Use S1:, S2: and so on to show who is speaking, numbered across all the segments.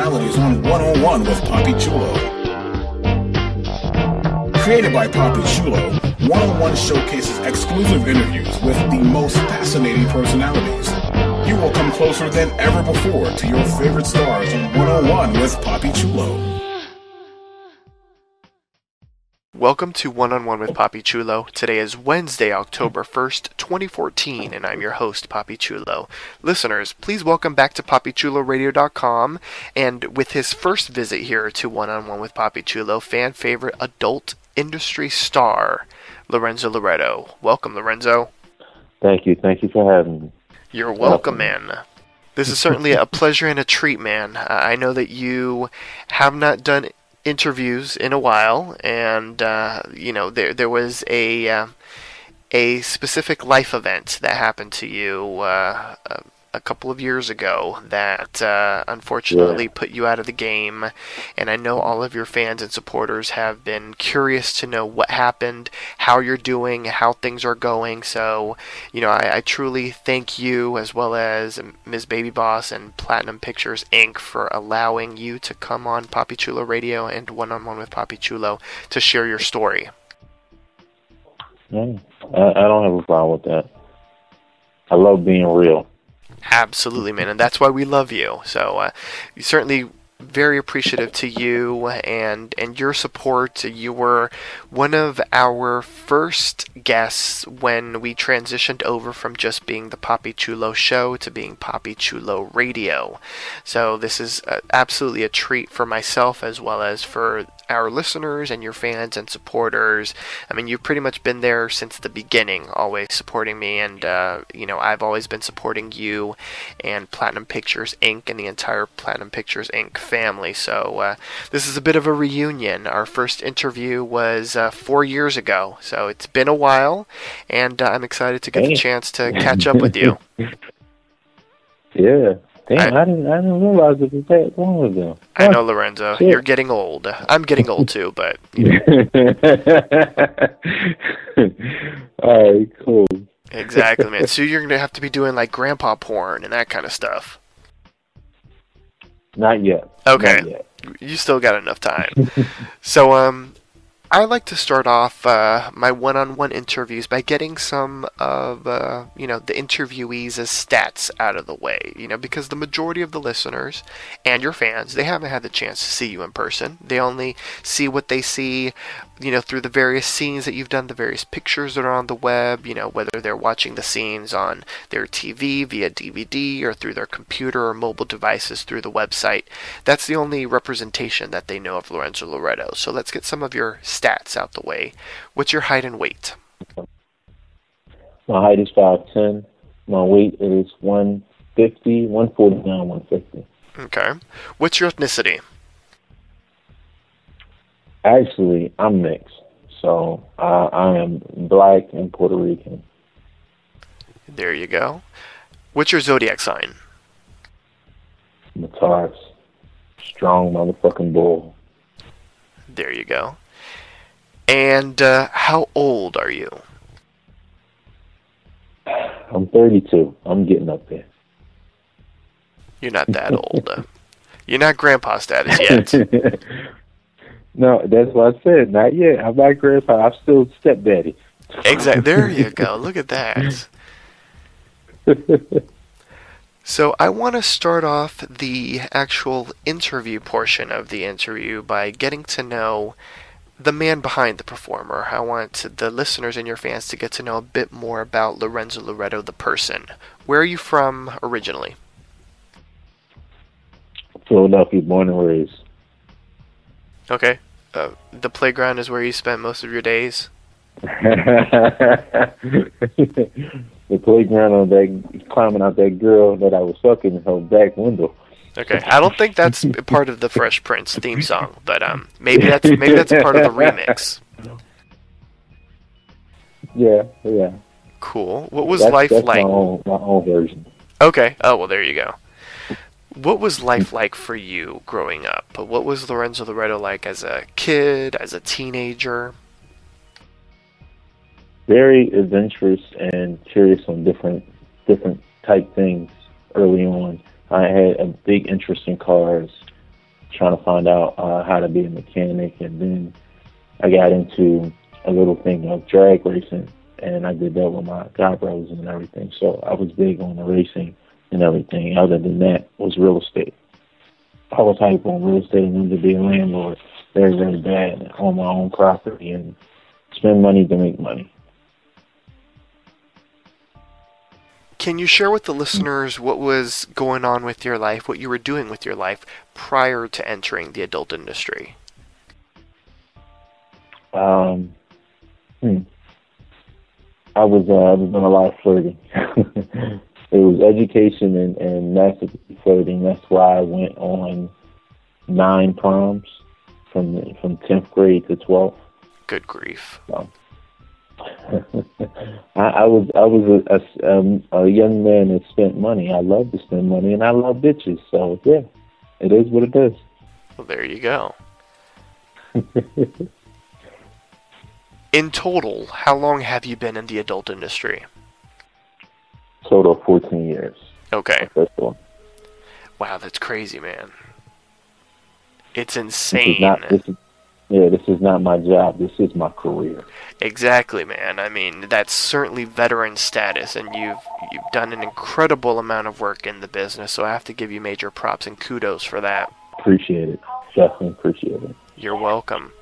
S1: Personalities on One on One with Poppy Chulo.
S2: Welcome to One on One with Poppy Chulo. Today is Wednesday, October 1st, 2014, and I'm your host, Poppy Chulo. Listeners, please welcome back to PoppyChuloRadio.com. And with his first visit here to One on One with Poppy Chulo, fan favorite adult industry star, Lorenzo Loretto. Welcome, Lorenzo.
S3: Thank you. Thank you for having me.
S2: You're welcome, man. This is certainly a pleasure and a treat, man. Uh, I know that you have not done interviews in a while, and uh, you know there there was a uh, a specific life event that happened to you uh, a, couple of years ago that uh, unfortunately put you out of the game. And I know all of your fans and supporters have been curious to know what happened, how you're doing, how things are going. So, you know, I, I truly thank you as well as Ms. Baby Boss and Platinum Pictures Inc. for allowing you to come on Poppy Chulo Radio and One on One with Poppy Chulo to share your story.
S3: Yeah, I, I don't have a problem with that. I love being real.
S2: Absolutely, man, and that's why we love you. So, uh, certainly very appreciative to you and and your support. You were one of our first guests when we transitioned over from just being the Poppy Chulo show to being Poppy Chulo Radio. So this is uh, absolutely a treat for myself as well as for our listeners and your fans and supporters. I mean, you've pretty much been there since the beginning, always supporting me, and uh, you know I've always been supporting you and Platinum Pictures Inc. and the entire Platinum Pictures Inc. family. So uh, this is a bit of a reunion. Our first interview was uh, four years ago, so it's been a while, and uh, I'm excited to get the chance to catch up with you.
S3: Yeah. Damn,
S2: I-
S3: I, didn't I didn't realize it was that long ago.
S2: I know, Lorenzo, you're getting old. I'm getting old too, but
S3: All right, cool.
S2: exactly, man. So you're gonna have to be doing like grandpa porn and that kind of stuff.
S3: Not yet.
S2: Okay.
S3: Not yet.
S2: you still got enough time. so, um, I like to start off uh, my one-on-one interviews by getting some of uh, you know the interviewees' stats out of the way. You know, because the majority of the listeners and your fans they haven't had the chance to see you in person. They only see what they see, you know, through the various scenes that you've done, the various pictures that are on the web. You know, whether they're watching the scenes on their TV via DVD or through their computer or mobile devices through the website. That's the only representation that they know of Lorenzo Loretto. So let's get some of your stats out the way. What's your height and weight?
S3: My height is 5'10". My weight is 150, 149, 150.
S2: Okay. What's your ethnicity?
S3: Actually, I'm mixed. So I, I am black and Puerto Rican.
S2: There you go. What's your zodiac sign?
S3: I'm a Taurus. Strong motherfucking bull.
S2: There you go. And uh, how old are you?
S3: I'm 32. I'm getting up there.
S2: You're not that old. You're not grandpa status yet.
S3: no, that's what I said. Not yet. I'm not grandpa. I'm still stepdaddy.
S2: exactly. There you go. Look at that. So I want to start off the actual interview portion of the interview by getting to know the man behind the performer. I want the listeners and your fans to get to know a bit more about Lorenzo Loretto, the person. Where are you from originally?
S3: Philadelphia, born and raised.
S2: Okay. Uh, the playground is where you spent most of your days.
S3: the playground on that climbing out that girl that I was sucking in her back window.
S2: Okay, I don't think that's part of the Fresh Prince theme song, but um, maybe that's maybe that's part of the remix.
S3: Yeah, yeah.
S2: Cool. What was
S3: That's,
S2: life
S3: that's
S2: like?
S3: my own my own version.
S2: Okay. Oh well, there you go. What was life like for you growing up? But What was Lorenzo Loretto like as a kid, as a teenager?
S3: Very adventurous and curious on different different type things early on. I had a big interest in cars, trying to find out uh, how to be a mechanic, and then I got into a little thing of drag racing, and I did that with my god brothers and everything. So I was big on the racing and everything. Other than that, was real estate. I was hype on real estate and wanted to be a landlord very, very bad on my own property and spend money to make money.
S2: Can you share with the listeners what was going on with your life, what you were doing with your life prior to entering the adult industry?
S3: Um, hmm. I was uh, I was doing a lot of flirting. it was education and, and massive flirting. That's why I went on nine proms from from tenth grade to twelfth.
S2: Good grief.
S3: I, I was I was a, a, um, a young man that spent money. I love to spend money, and I love bitches. So yeah, it is what it is.
S2: Well, there you go. In total, how long have you been in the adult industry?
S3: Total of fourteen years.
S2: Okay. Wow, that's crazy, man. It's insane.
S3: This is not this is yeah. This is not my job. This is my career.
S2: Exactly, man. I mean, that's certainly veteran status, and you've you've done an incredible amount of work in the business. So I have to give you major props and kudos for that.
S3: Appreciate it. Definitely appreciate it.
S2: You're welcome.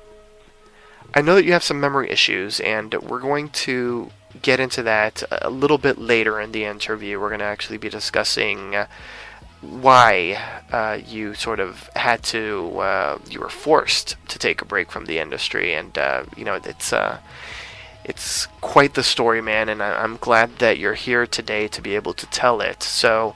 S2: I know that you have some memory issues, and we're going to get into that a little bit later in the interview. We're going to actually be discussing uh, why uh, you sort of had to, uh, you were forced to take a break from the industry, and uh, you know it's uh, it's quite the story, man. And I'm glad that you're here today to be able to tell it. So,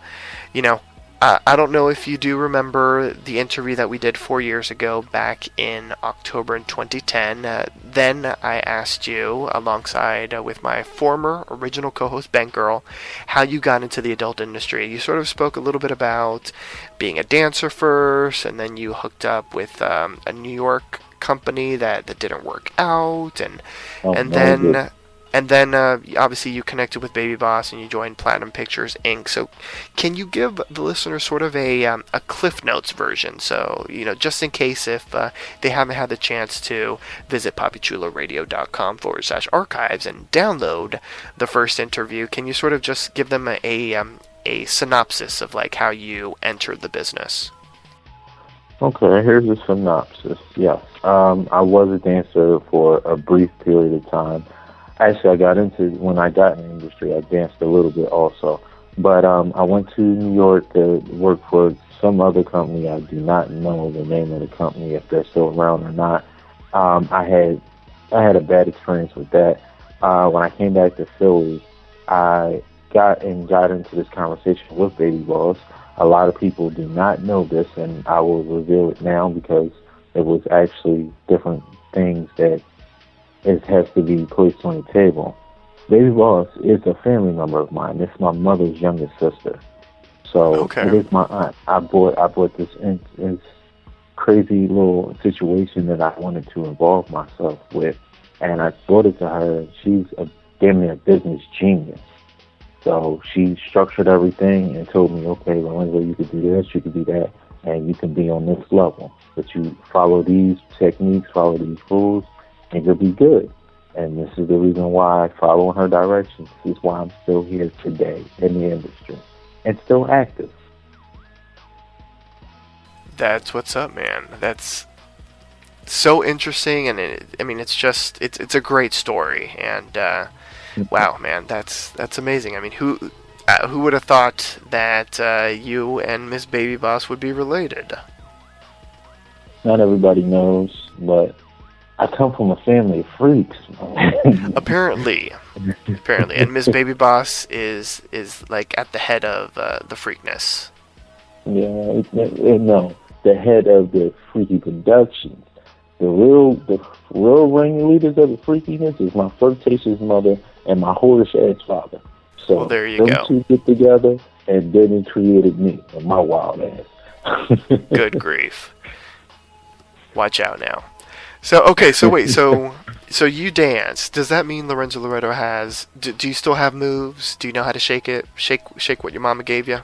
S2: you know, uh, I don't know if you do remember the interview that we did four years ago back in October in 2010. Uh, then I asked you, alongside uh, with my former original co host Ben Girl, how you got into the adult industry. You sort of spoke a little bit about being a dancer first, and then you hooked up with um, a New York company that, that didn't work out, and
S3: Oh,
S2: and then
S3: good.
S2: And then uh, obviously you connected with Baby Boss and you joined Platinum Pictures Inc. So can you give the listeners sort of a um, a Cliff Notes version? So you know, just in case if uh, they haven't had the chance to visit poppychuloradio.com forward slash archives and download the first interview, can you sort of just give them a a, um, a synopsis of like how you entered the business?
S3: Okay, here's a synopsis. Yes, um, I was a dancer for a brief period of time. Actually, I got into when I got in the industry. I danced a little bit also, but um, I went to New York to work for some other company. I do not know the name of the company if they're still around or not. Um, I had I had a bad experience with that. Uh, when I came back to Philly, I got and got into this conversation with Baby Boss a lot of people do not know this, and I will reveal it now because it was actually different things that it has to be placed on the table. Baby Boss is a family member of mine. It's my mother's youngest sister, so
S2: Okay.
S3: it is my aunt. I bought I bought this in, this crazy little situation that I wanted to involve myself with, and I brought it to her. She's a damn near business genius. So she structured everything and told me, okay, Lorenzo, you could do this, you could do that, and you can be on this level. But you follow these techniques, follow these rules, and you'll be good. And this is the reason why I follow in her direction. This is why I'm still here today in the industry and still active.
S2: That's what's up, man. That's so interesting, and it, I mean, it's just it's it's a great story, and uh, wow, man, that's that's amazing. I mean, who uh, who would have thought that uh, you and Miss Baby Boss would be related?
S3: Not everybody knows, but I come from a family of freaks.
S2: Apparently, apparently, and Miss Baby Boss is is like at the head of uh, the freakness.
S3: Yeah, it, it, no, the head of the freaky productions. The real, the real ringleaders of the freakiness is my flirtatious mother and my whorish ass father. So
S2: Well, there you
S3: them
S2: go.
S3: two get together, and then it created me and my wild ass.
S2: Good grief! Watch out now. So okay, so wait, so so you dance. Does that mean Lorenzo Loretto has? Do, do you still have moves? Do you know how to shake it? Shake shake what your mama gave you?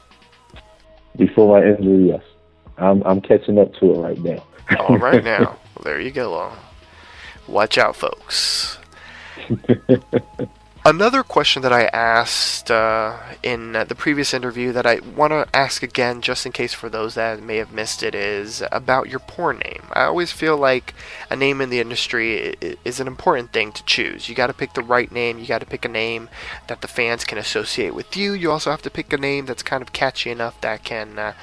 S3: Before my injury, yes, I'm I'm catching up to it right now.
S2: All right now. Well, there you go. Watch out, folks. Another question that I asked uh, in uh, the previous interview that I want to ask again, just in case for those that may have missed it, is about your porn name. I always feel like a name in the industry is an important thing to choose. You got to pick the right name. You got to pick a name that the fans can associate with you. You also have to pick a name that's kind of catchy enough that can, uh,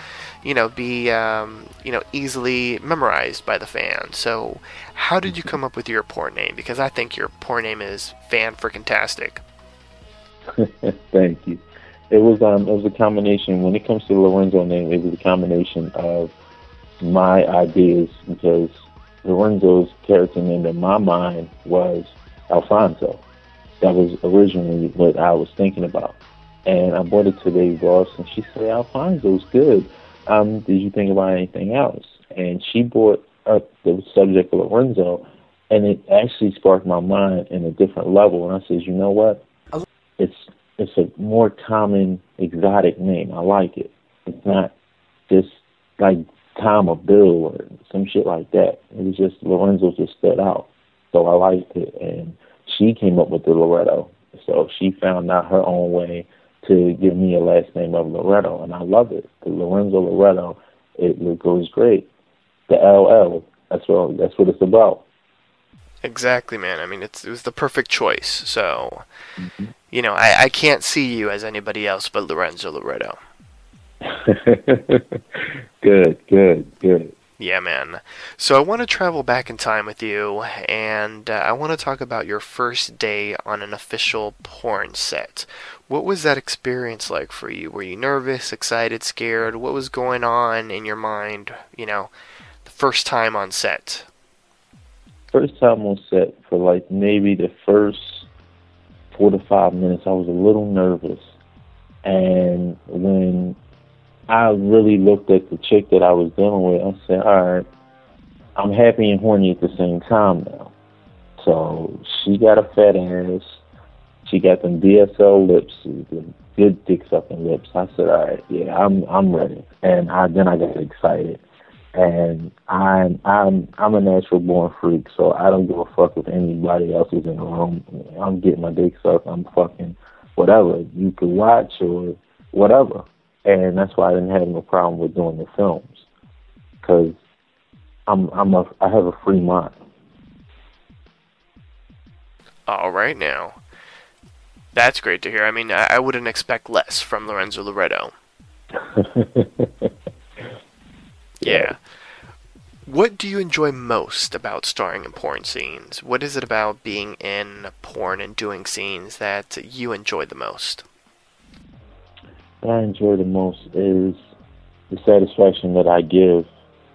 S2: you know, be um, you know easily memorized by the fans. So, how did you come up with your porn name? Because I think your porn name is fan freaking tastic.
S3: Thank you. It was um it was a combination when it comes to the Lorenzo name, it was a combination of my ideas because Lorenzo's character name in my mind was Alfonso. That was originally what I was thinking about. And I brought it to Baby Boss, and she said, Alfonso's good. Um, did you think about anything else? And she brought up the subject of Lorenzo and it actually sparked my mind in a different level and I said, you know what? it's it's a more common exotic name. I like it. It's not just like Tom or Bill or some shit like that. It was just Lorenzo just stood out. So I liked it and she came up with the Loretto. So she found out her own way to give me a last name of Loretto and I love it. The Lorenzo Loretto, it, it goes great. The LL, that's what that's what it's about.
S2: Exactly, man. I mean, it's it was the perfect choice. So, mm-hmm. you know, I, I can't see you as anybody else but Lorenzo Loretto.
S3: good, good, good.
S2: Yeah, man. So I want to travel back in time with you, and uh, I want to talk about your first day on an official porn set. What was that experience like for you? Were you nervous, excited, scared? What was going on in your mind, you know, the first time on set?
S3: first time on set for like maybe the first four to five minutes, I was a little nervous. And when I really looked at the chick that I was dealing with, I said, all right, I'm happy and horny at the same time now. So she got a fat ass. She got them DSL lips, the good dick sucking lips. I said, all right, yeah, I'm I'm ready. And I then I got excited and I'm I'm I'm a natural born freak, so I don't give a fuck if anybody else is in the room. I'm getting my dick sucked. I'm fucking whatever you could watch or whatever, and that's why I didn't have no problem with doing the films, because I'm I'm a I have a free mind.
S2: All right, now. That's great to hear. I mean, I, I wouldn't expect less from Lorenzo Loretto. Yeah. What do you enjoy most about starring in porn scenes? What is it about being in porn and doing scenes that you enjoy the most?
S3: What I enjoy the most is the satisfaction that I give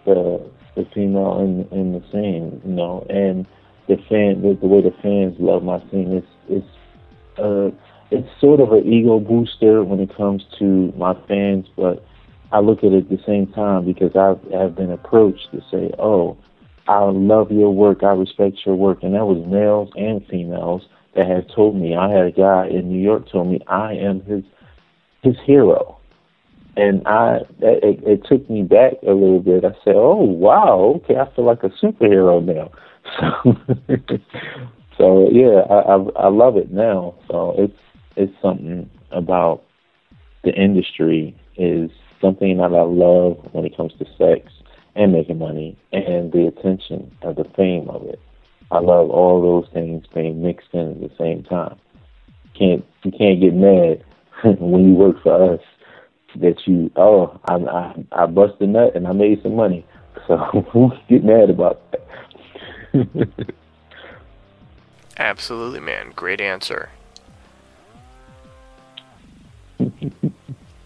S3: the the female in in the scene, you know, and the fan the, the way the fans love my scene. It's it's uh it's sort of an ego booster when it comes to my fans, but I look at it at the same time because I've have been approached to say, "Oh, I love your work, I respect your work," and that was males and females that have told me. I had a guy in New York told me I am his his hero, and I it, it took me back a little bit. I said, "Oh wow, okay, I feel like a superhero now." So, so yeah, I, I I love it now. So it's it's something about the industry is something that I love when it comes to sex, and making money and the attention of the fame of it. I love all those things being mixed in at the same time. Can't you can't get mad when you work for us that you oh I I, I a nut and I made some money. So who get mad about that?
S2: Absolutely, man. Great answer.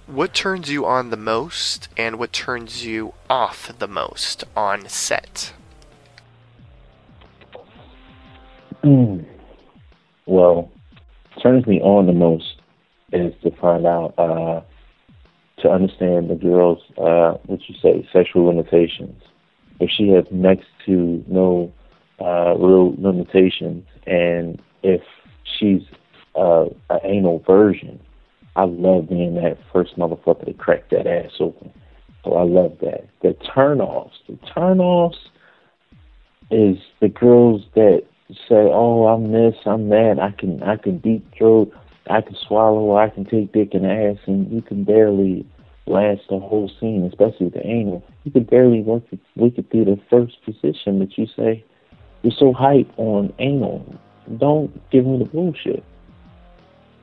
S2: what turns you on the most and what turns you off the most on set?
S3: Mm. Well, turns me on the most is to find out, uh, to understand the girl's, uh, what you say, sexual limitations. If she has next to no uh, real limitations, and if she's uh, an anal virgin, I love being that first motherfucker to crack that ass open. So I love that. The turnoffs, the turnoffs is the girls that say, "Oh, I'm this, I'm that. I can, I can deep throat, I can swallow, I can take dick in the ass," and you can barely last the whole scene, especially with the anal. You can barely work it, work it through the first position, but you say you're so hype on anal. Don't give me the bullshit.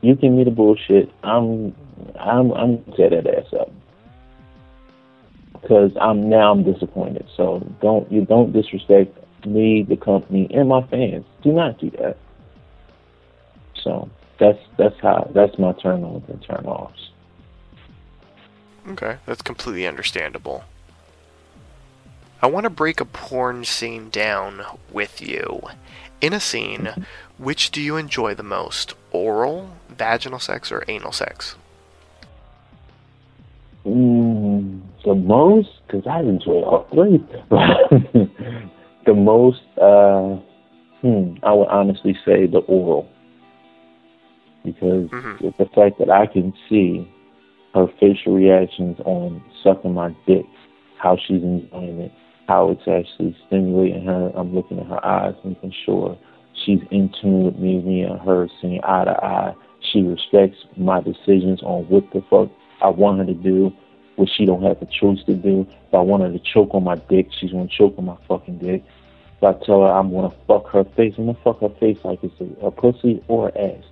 S3: You give me the bullshit. I'm, I'm, I'm tear that ass up because I'm now I'm disappointed. So don't you don't disrespect me, the company, and my fans. Do not do that. So that's that's how that's my turn ons and turn offs.
S2: Okay, that's completely understandable. I want to break a porn scene down with you. In a scene, which do you enjoy the most? Oral, vaginal sex, or anal sex?
S3: Mm, the most, because I enjoy all three. the most, uh, hmm, I would honestly say the oral. Because
S2: Mhm.
S3: with the fact that I can see her facial reactions on sucking my dick, how she's enjoying it, how it's actually stimulating her. I'm looking at her eyes, making sure she's in tune with me, me and her seeing eye to eye. She respects my decisions on what the fuck I want her to do, what she don't have a choice to do. If I want her to choke on my dick, she's gonna choke on my fucking dick. If I tell her I'm gonna fuck her face, I'm gonna fuck her face like it's a, a pussy or ass.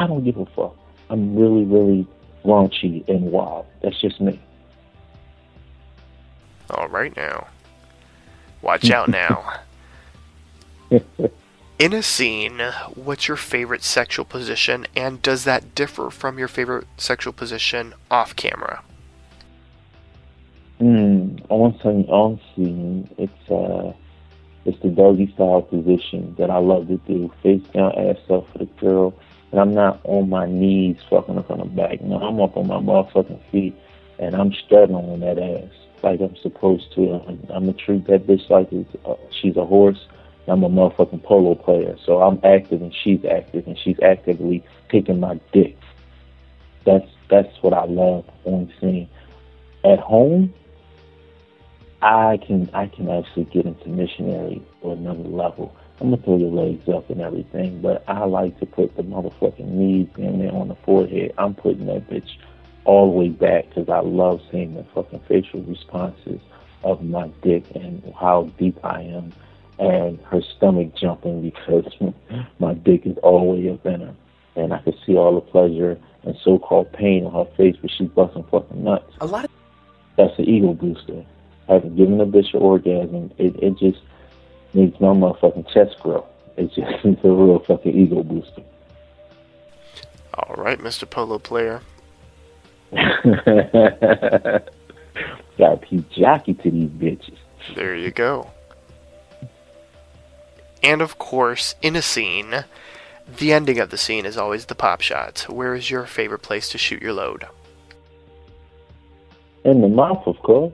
S3: I don't give a fuck. I'm really, really raunchy and wild. That's just me.
S2: All right now. Watch out now. In a scene, what's your favorite sexual position, and does that differ from your favorite sexual position off camera?
S3: Mm, on some on scene, it's uh, it's the doggy style position that I love to do, face down, ass up for the girl, and I'm not on my knees fucking up on the back. No, I'm up on my motherfucking feet, and I'm on that ass like I'm supposed to. I'm, I'm gonna treat that bitch like it's, uh, she's a horse. I'm a motherfucking polo player, so I'm active and she's active, and she's actively taking my dick. That's that's what I love on scene. At home, I can I can actually get into missionary or another level. I'm gonna throw your legs up and everything, but I like to put the motherfucking knees in there on the forehead. I'm putting that bitch all the way back because I love seeing the fucking facial responses of my dick and how deep I am, and her stomach jumping because my dick is all the way up in her, and I can see all the pleasure and so-called pain on her face, but she's busting fucking nuts.
S4: A lot of
S3: That's an ego booster. Having given a bitch an orgasm, it, it just makes no motherfucking chest grow. It's just it's a real fucking ego booster.
S2: All right, Mr. Polo player.
S3: Got to jockey to these bitches.
S2: There you go. And of course, in a scene, the ending of the scene is always the pop shot. Where is your favorite place to shoot your load?
S3: In the mouth, of course.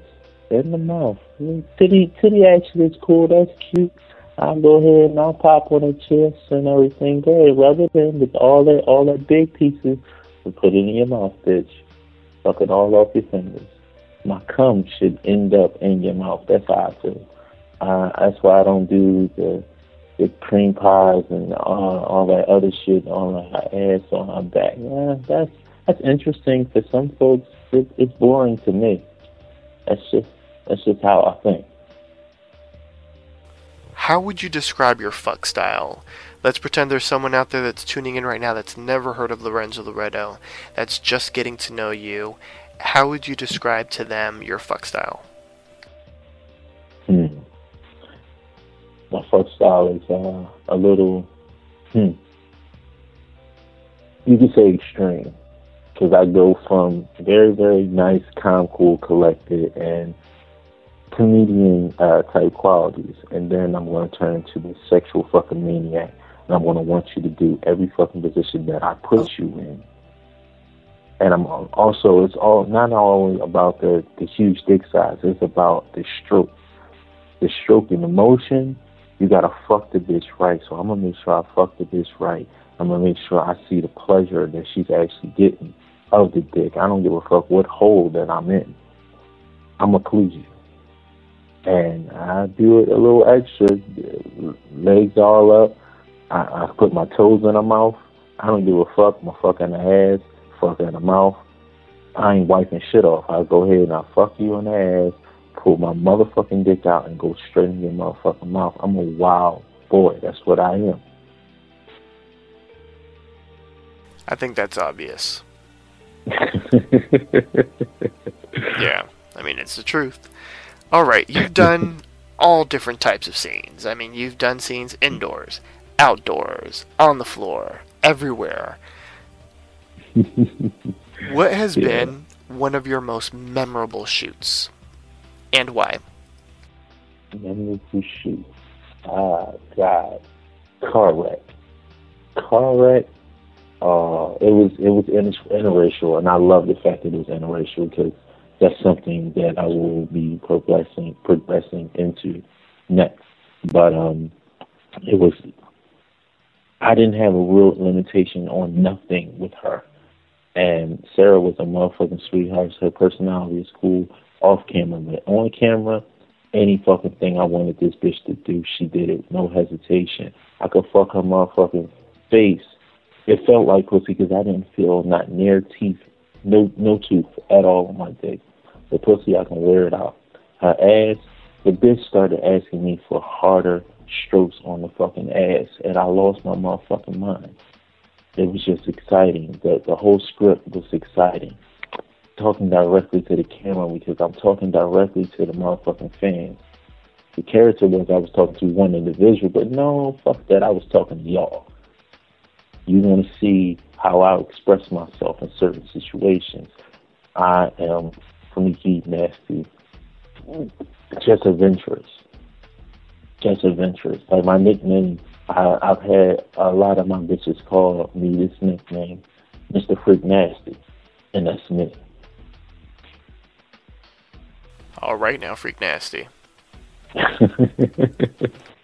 S3: In the mouth. Titty, titty action is cool. That's cute. I'll go ahead and I'll pop on her chest and everything. Go ahead, rub it in with all that, all that big pieces, and put it in your mouth, bitch. Suck it all off your fingers. My cum should end up in your mouth. That's how I feel. Uh, that's why I don't do the the cream pies and all, all that other shit on her ass on her back. Yeah, that's that's interesting for some folks. It, it's boring to me. That's just that's just how I think.
S2: how would you describe your fuck style? Let's pretend there's someone out there that's tuning in right now that's never heard of Lorenzo Loretto, that's just getting to know you. How would you describe to them your fuck style?
S3: Hmm. My fuck style is uh, a little, hmm. You could say extreme, because I go from very, very nice, calm, cool, collected, and comedian uh, type qualities, and then I'm going to turn into this sexual fucking maniac, and I'm going to want you to do every fucking position that I put you in. And I'm also, it's all not only about the the huge dick size, it's about the stroke, the stroke and the motion. You gotta fuck the bitch right. So I'm gonna make sure I fuck the bitch right. I'm gonna make sure I see the pleasure that she's actually getting of the dick. I don't give a fuck what hole that I'm in. I'm gonna clue you and I do it a little extra. Legs all up. I, I put my toes in her mouth. I don't give a fuck. My fuck in the ass, fuck in the mouth. I ain't wiping shit off. I go ahead and I fuck you in the ass, pull my motherfucking dick out, and go straight in your motherfucking mouth. I'm a wild boy. That's what I am.
S2: I think that's obvious. Yeah, I mean, it's the truth. Alright, you've done all different types of scenes. I mean, you've done scenes indoors, outdoors, on the floor, everywhere. what has
S3: Yeah.
S2: been one of your most memorable shoots? And why?
S3: Memorable shoot. Ah, God. Car wreck. Car wreck. Uh, it was it was inter- interracial, and I love the fact that it was interracial because that's something that I will be progressing progressing into next. But um, it was. I didn't have a real limitation on nothing with her, and Sarah was a motherfucking sweetheart. Her personality is cool off camera, but on camera, any fucking thing I wanted this bitch to do, she did it, no hesitation. I could fuck her motherfucking face. It felt like pussy because I didn't feel not near teeth, no no tooth at all on my dick. The pussy I can wear it out. Her ass, the bitch started asking me for harder strokes on the fucking ass, and I lost my motherfucking mind. It was just exciting. The the whole script was exciting. Talking directly to the camera because I'm talking directly to the motherfucking fans. The character was I was talking to one individual, but no, fuck that. I was talking to y'all. You want to see how I express myself in certain situations. I am freaky, nasty, just adventurous. Just adventurous. Like my nickname, I, I've had a lot of my bitches call me this nickname, Mr. Freak Nasty, and that's me.
S2: Alright now, Freak Nasty.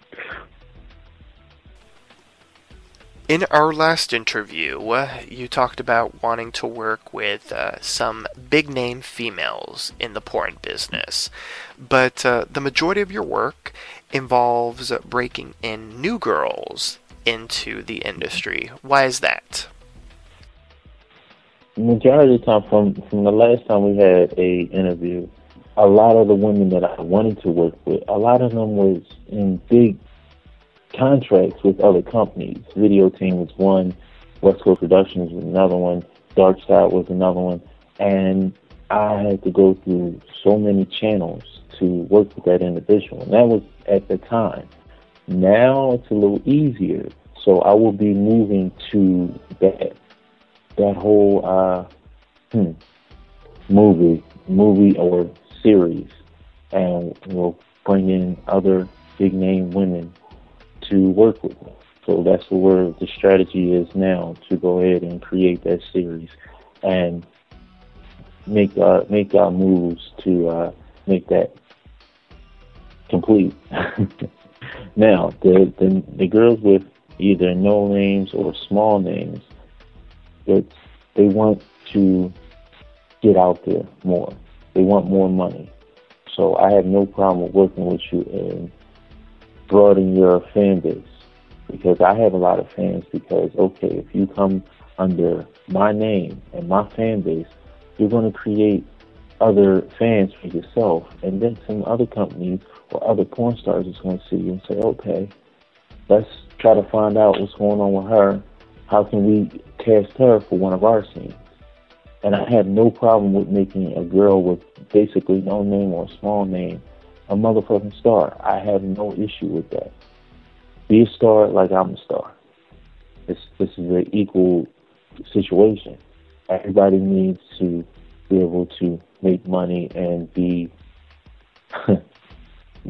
S2: In our last interview, uh, you talked about wanting to work with uh, some big name females in the porn business, but uh, the majority of your work involves breaking in new girls into the industry. Why is that?
S3: majority of the time from from the last time we had a interview, a lot of the women that I wanted to work with, a lot of them was in big contracts with other companies. Video Team was one, West Coast Productions was another one, Dark Side was another one, and I had to go through so many channels to work with that individual, and that was at the time. Now it's a little easier, so I will be moving to that that whole uh, hmm, movie, movie or series, and we'll bring in other big name women to work with. So that's where the strategy is now to go ahead and create that series and make our make our moves to uh, make that complete. now the, the the girls with either no names or small names that they want to get out there more. They want more money. So I have no problem with working with you and broaden your fan base because I have a lot of fans because okay, if you come under my name and my fan base, you're going to create other fans for yourself, and then some other companies or other porn stars is going to see you and say, okay, let's try to find out what's going on with her. How can we cast her for one of our scenes? And I have no problem with making a girl with basically no name or a small name a motherfucking star. I have no issue with that. Be a star like I'm a star. This this is an equal situation. Everybody needs to be able to make money and be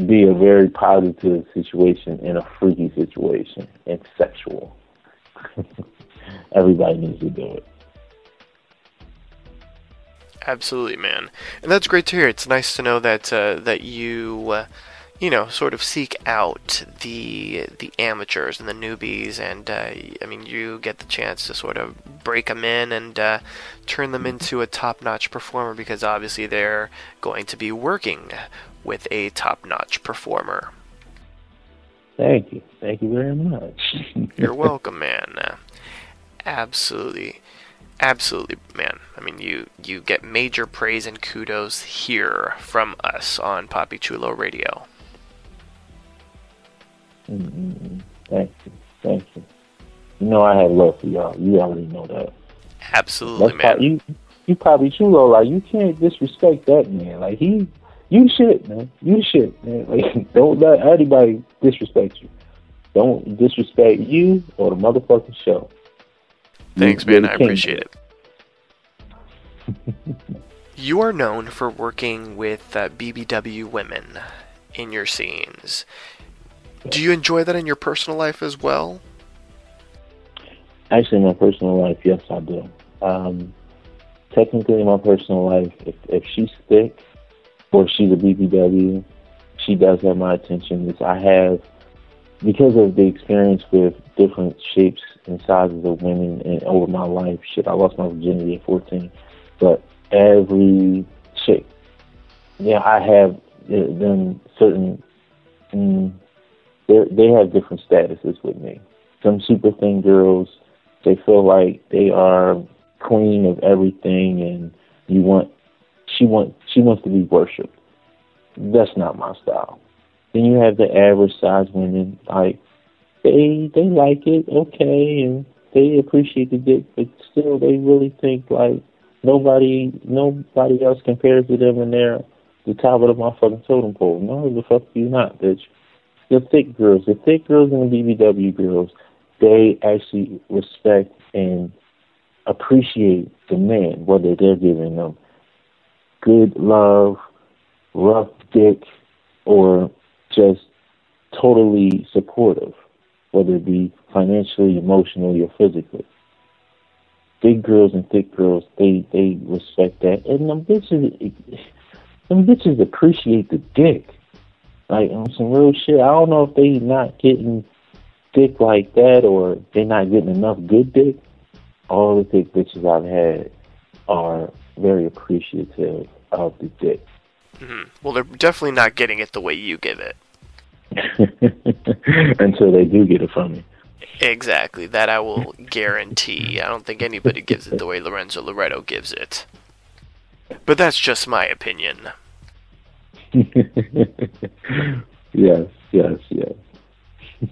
S3: be a very positive situation in a freaky situation and sexual. Everybody needs to do it.
S2: Absolutely, man, and that's great to hear. It's nice to know that uh, that you, uh, you know, sort of seek out the the amateurs and the newbies, and uh, I mean, you get the chance to sort of break them in and uh, turn them into a top-notch performer because obviously they're going to be working with a top-notch performer.
S3: Thank you. Thank you very much.
S2: You're welcome, man. Absolutely, absolutely, man. I mean, you you get major praise and kudos here from us on Poppy Chulo Radio.
S3: Mm-mm. Thank you. Thank you. You know I have love for y'all. You already know that.
S2: Absolutely,
S3: That's
S2: man.
S3: You you Poppy Chulo like you can't disrespect that man. Like he you shit, man. You shit, man. Like don't let anybody disrespect you. Don't disrespect you or the motherfucking show.
S2: Thanks,
S3: You- you're
S2: man. I appreciate it. you are known for working with uh, BBW women in your scenes. Do you enjoy that in your personal life as well?
S3: Actually, in my personal life, yes, I do. Um, technically, in my personal life, if if she's thick or she's a BBW, she does have my attention. Which I have because of the experience with different shapes and sizes of women and over my life. Shit, I lost my virginity at 14, but every chick, yeah, I have uh, them certain. Mm, they they have different statuses with me. Some super thin girls, they feel like they are queen of everything, and you want she want she wants to be worshipped. That's not my style. Then you have the average size women, like they they like it, okay, and they appreciate the dick, but still they really think like nobody nobody else compares to them, and they're the top of the motherfucking totem pole. No, the fuck you not, bitch. The thick girls, the thick girls and the BBW girls, they actually respect and appreciate the man, whether they're giving them good love, rough dick, or just totally supportive, whether it be financially, emotionally, or physically. Big girls and thick girls, they they respect that, and them bitches, them bitches appreciate the dick. Like on some real shit. I don't know if they not getting dick like that, or they not getting enough good dick. All the thick bitches I've had are very appreciative of the dick.
S2: hmm Well, they're definitely not getting it the way you give it.
S3: Until they do get it from me.
S2: Exactly. That I will guarantee. I don't think anybody gives it the way Lorenzo Loretto gives it. But that's just my opinion.
S3: yes, yes, yes.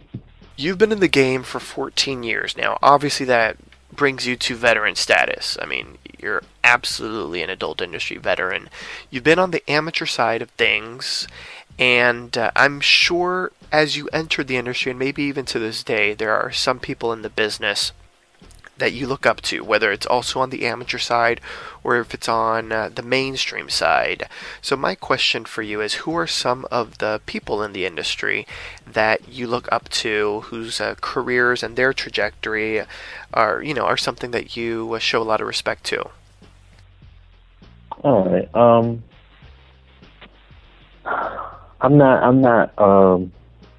S2: You've been in the game for 14 years now. Obviously, that brings you to veteran status. I mean, you're absolutely an adult industry veteran. You've been on the amateur side of things, and uh, I'm sure as you entered the industry, and maybe even to this day, there are some people in the business that you look up to, whether it's also on the amateur side or if it's on uh, the mainstream side. So, my question for you is who are some of the people in the industry that you look up to, whose uh, careers and their trajectory are, you know, are something that you uh, show a lot of respect to?
S3: All right. Um, I'm not. I'm not. Um,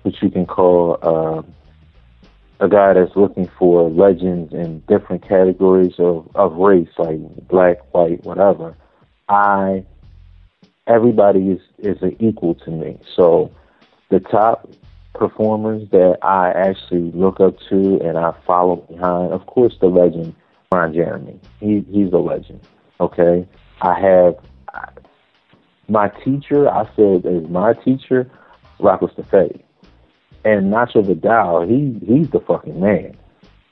S3: what you can call uh, a guy that's looking for legends in different categories of of race, like black, white, whatever. I. Everybody is is an equal to me. So, the top performers that I actually look up to and I follow behind, of course, the legend Ron Jeremy. He he's a legend. Okay, I have my teacher, I said as my teacher, Rocco Siffredi. And Nacho Vidal, he he's the fucking man.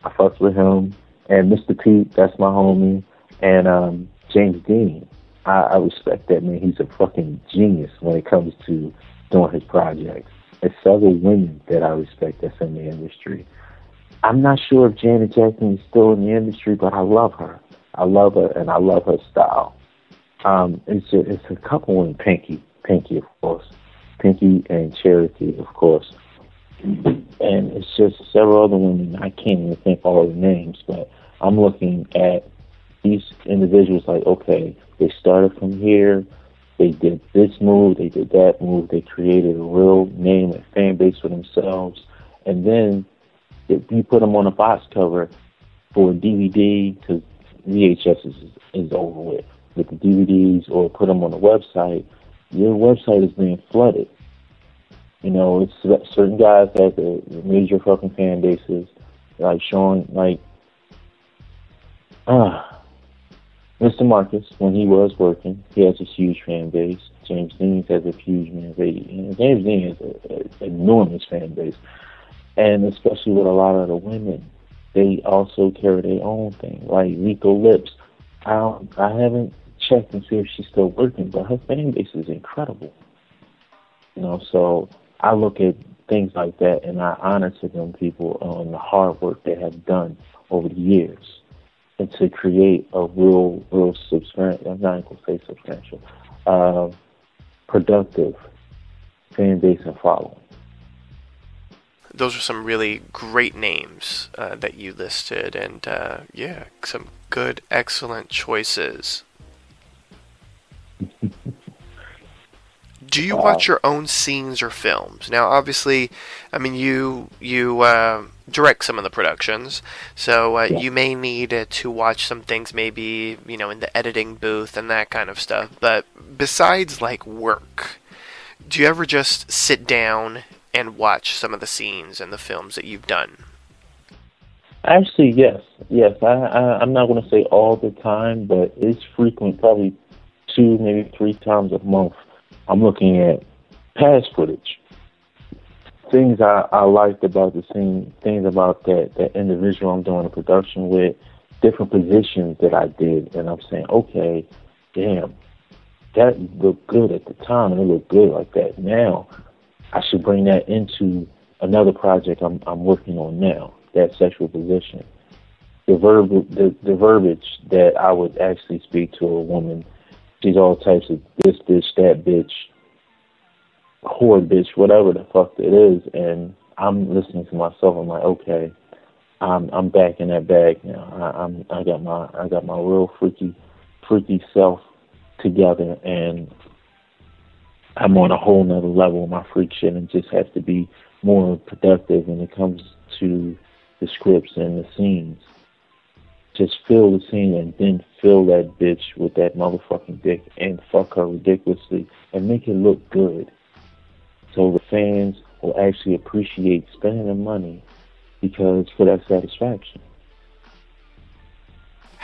S3: I fucks with him. And Mr. Pete, that's my homie. And um, James Deen, I, I respect that man. He's a fucking genius when it comes to doing his projects. There's several women that I respect that's in the industry. I'm not sure if Janet Jackson is still in the industry, but I love her. I love her and I love her style. Um, it's a, it's a couple in Pinky, Pinky of course, Pinky and Charity of course, and it's just several other women. I can't even think all the names, but I'm looking at these individuals like, okay, they started from here, they did this move, they did that move, they created a real name and fan base for themselves, and then if you put them on a box cover for a DVD, because VHS is, is over with, with the DVDs, or put them on the website, your website is being flooded. You know, it's certain guys that have major fucking fan bases, like showing like, ah, Mr. Marcus, when he was working, he has a huge fan base. James Deen has a huge fan base. James Deen has an enormous fan base. And especially with a lot of the women, they also carry their own thing. Like Rico Lips, I I haven't checked and see if she's still working, but her fan base is incredible. You know, so I look at things like that and I honor to them people on the hard work they have done over the years and to create a real, real substantial, I'm not going to say substantial, uh, productive fan base and following.
S2: Those are some really great names uh, that you listed, and uh, yeah, some good, excellent choices. do you watch your own scenes or films? Now, obviously, I mean you you uh, direct some of the productions, so uh,
S3: Yeah.
S2: you may need uh, to watch some things, maybe you know, in the editing booth and that kind of stuff. But besides like work, do you ever just sit down and watch some of the scenes and the films that you've done?
S3: Actually, yes, yes. I, I I'm not going to say all the time, but it's frequent. Probably two, maybe three times a month. I'm looking at past footage. Things I, I liked about the scene, things about that that individual I'm doing a production with, different positions that I did, and I'm saying, okay, damn, that looked good at the time, and it looked good like that. Now, I should bring that into another project I'm I'm working on now. That sexual position, the verb, the, the verbiage that I would actually speak to a woman. She's all types of this bitch, that bitch, whore bitch, whatever the fuck it is, and I'm listening to myself. I'm like, okay, I'm I'm back in that bag now. I, I'm I got my I got my real freaky freaky self together, and I'm on a whole nother level my freak shit, and just have to be more productive when it comes to the scripts and the scenes. Just fill the scene and then fill that bitch with that motherfucking dick and fuck her ridiculously and make it look good. So the fans will actually appreciate spending the money because for that satisfaction.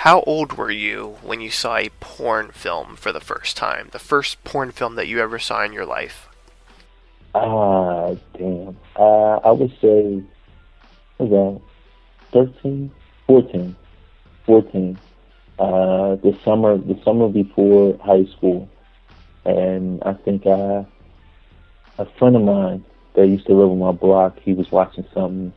S2: How old were you when you saw a porn film for the first time? The first porn film that you ever saw in your life?
S3: Ah, damn. Uh, I would say about 13, 14, 14. Uh, the summer, the summer before high school, and I think I, a friend of mine that used to live on my block, he was watching something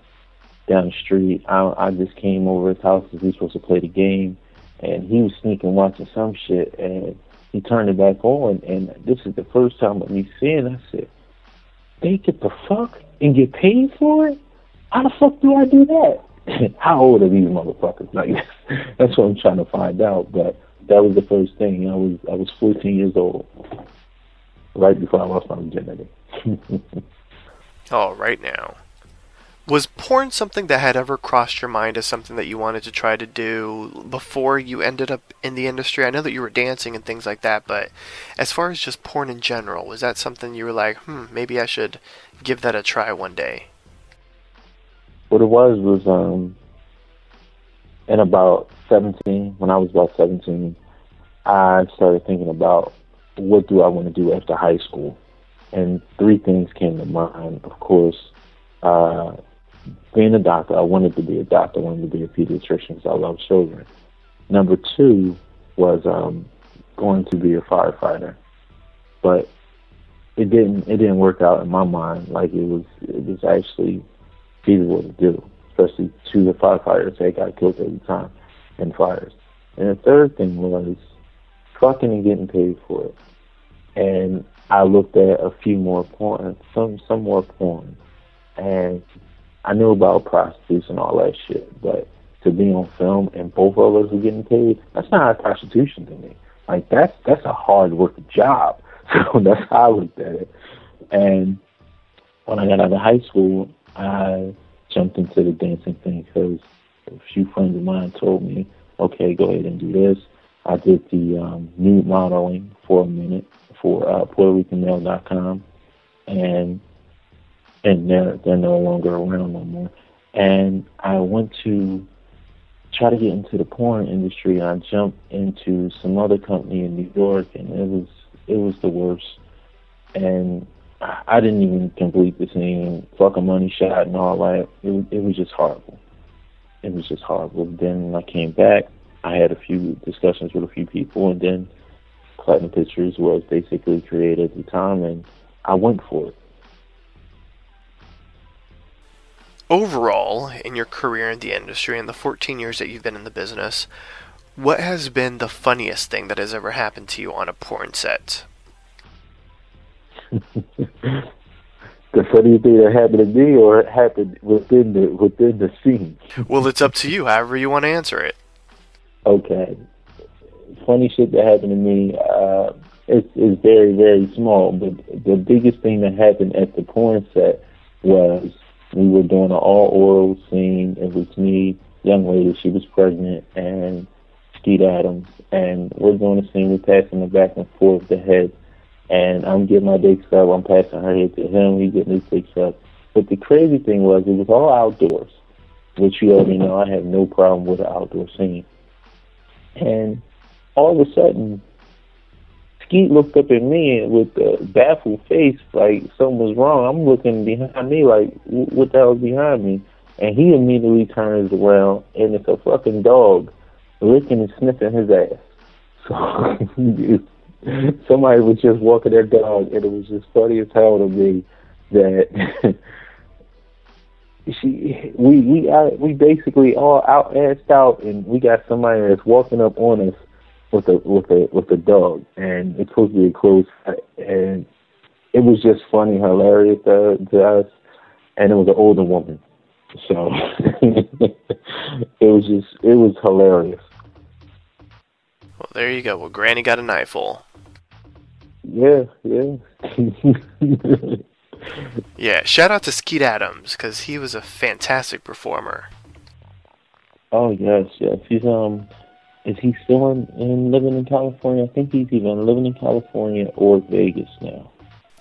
S3: down the street. I, I just came over his house because we supposed to play the game, and he was sneaking watching some shit, and he turned it back on, and this is the first time of me seeing. I said, "They get the fuck and get paid for it? How the fuck do I do that?" How old are these motherfuckers? Like that's what I'm trying to find out. But that was the first thing. I was I was 14 years old, right before I lost my virginity.
S2: All oh, right now. Was porn something that had ever crossed your mind as something that you wanted to try to do before you ended up in the industry? I know that you were dancing and things like that, but as far as just porn in general, was that something you were like, hmm, maybe I should give that a try one day?
S3: What it was was um in about 17, when I was about 17, I started thinking about what do I want to do after high school? And three things came to mind. Of course, uh, being a doctor, I wanted to be a doctor. I wanted to be a pediatrician because I love children. Number two was um, going to be a firefighter, but it didn't. It didn't work out in my mind like it was. It was actually feasible to do, especially to the firefighters that got killed every time in fires. And the third thing was fucking and getting paid for it. And I looked at a few more porn, some some more porn, and I knew about prostitutes and all that shit, but to be on film and both of us were getting paid, that's not a prostitution to me. Like that's that's a hard work job. So that's how I looked at it. And when I got out of high school, I jumped into the dancing thing because a few friends of mine told me, okay, go ahead and do this. I did the um, nude modeling for a minute for uh, PuertoRicanMail.com, and and they're they're no longer around no more. And I went to try to get into the porn industry. I jumped into some other company in New York, and it was it was the worst. And I I didn't even complete the scene, fuck a money shot and all that. It it was just horrible. It was just horrible. Then I came back. I had a few discussions with a few people, and then Platinum Pictures was basically created at the time, and I went for it.
S2: Overall, in your career in the industry and the 14 years that you've been in the business, what has been the funniest thing that has ever happened to you on a porn set?
S3: The funniest thing that happened to me, or it happened within the within the scene.
S2: Well, it's up to you, however you want to answer it.
S3: Okay, funny shit that happened to me. Uh, it's is very very small, but the biggest thing that happened at the porn set was we were doing an all oral scene. It was me, young lady, she was pregnant, and Skeet Adams, and we're doing a scene. We're passing the back and forth the head, and I'm getting my dicks up. I'm passing her head to him. He's getting his dicks up. But the crazy thing was, it was all outdoors, which you already know. I have no problem with an outdoor scene. And all of a sudden, Skeet looked up at me with a baffled face, like something was wrong. I'm looking behind me, like, "Wh- what the hell's behind me? And he immediately turns around, and it's a fucking dog licking and sniffing his ass. So somebody was just walking their dog, and it was just funny as hell to me that she we we uh, we basically all out assed out, and we got somebody that's walking up on us with a with a with a dog, and it's supposed to be a fight, and it was just funny, hilarious to, to us, and it was an older woman, so it was just it was hilarious.
S2: Well, there you go. Well, Granny got a knifeful.
S3: Yeah, yeah.
S2: Yeah, shout out to Skeet Adams because he was a fantastic performer.
S3: oh yes, yes. He's um, is he still in, in living in California? I think he's even living in California or Vegas now.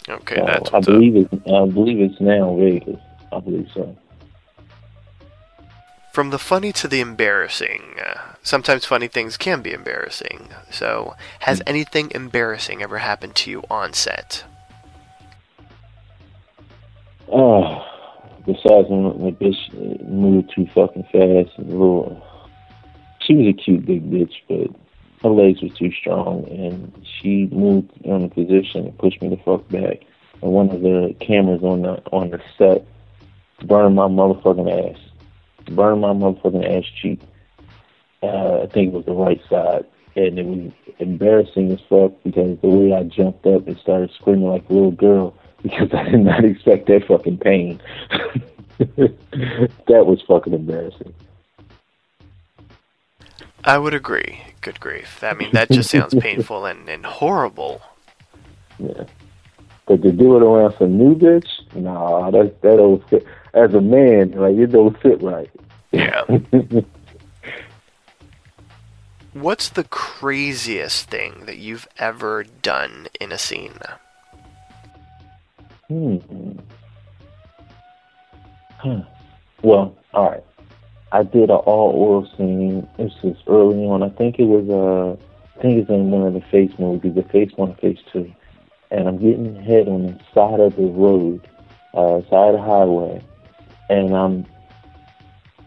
S2: Okay,
S3: So
S2: that's
S3: I
S2: what's up.
S3: believe it's I believe it's now Vegas. I believe so.
S2: From the funny to the embarrassing, uh, sometimes funny things can be embarrassing. So, has anything embarrassing ever happened to you on set?
S3: Oh, besides when my bitch moved too fucking fast and a little, she was a cute big bitch, but her legs were too strong, and she moved on the position and pushed me the fuck back. And one of the cameras on the on the set burned my motherfucking ass, burned my motherfucking ass cheek. Uh, I think it was the right side, and it was embarrassing as fuck because the way I jumped up and started screaming like a little girl because I did not expect that fucking pain. that was fucking embarrassing.
S2: I would agree. Good grief. I mean, that just sounds painful and, and horrible.
S3: Yeah. But to do it around some new bitch, nah, that that don't fit. As a man, like it don't fit right.
S2: Yeah. What's the craziest thing that you've ever done in a scene?
S3: Hmm. Huh. Well, all right. I did an all oral scene. This was early on. I think it was uh think it's in one of the Face movies, the Face One, Face Two, and I'm getting hit on the side of the road, uh, side of the highway, and I'm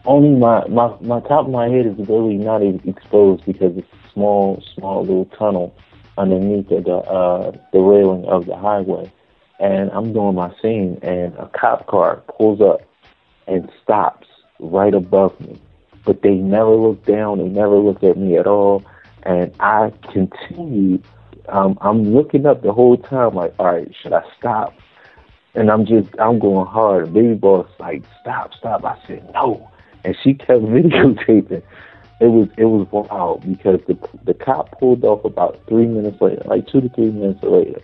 S3: only my, my my top of my head is really not even exposed because it's a small small little tunnel underneath the, uh, the railing of the highway, and I'm doing my scene, and a cop car pulls up and stops right above me, but they never look down, they never look at me at all, and I continue. Um, I'm looking up the whole time, like, all right, should I stop? And I'm just, I'm going hard. Baby Boss like, stop, stop. I said no, and she kept videotaping. It was, it was wild because the the cop pulled off about three minutes later, like two to three minutes later.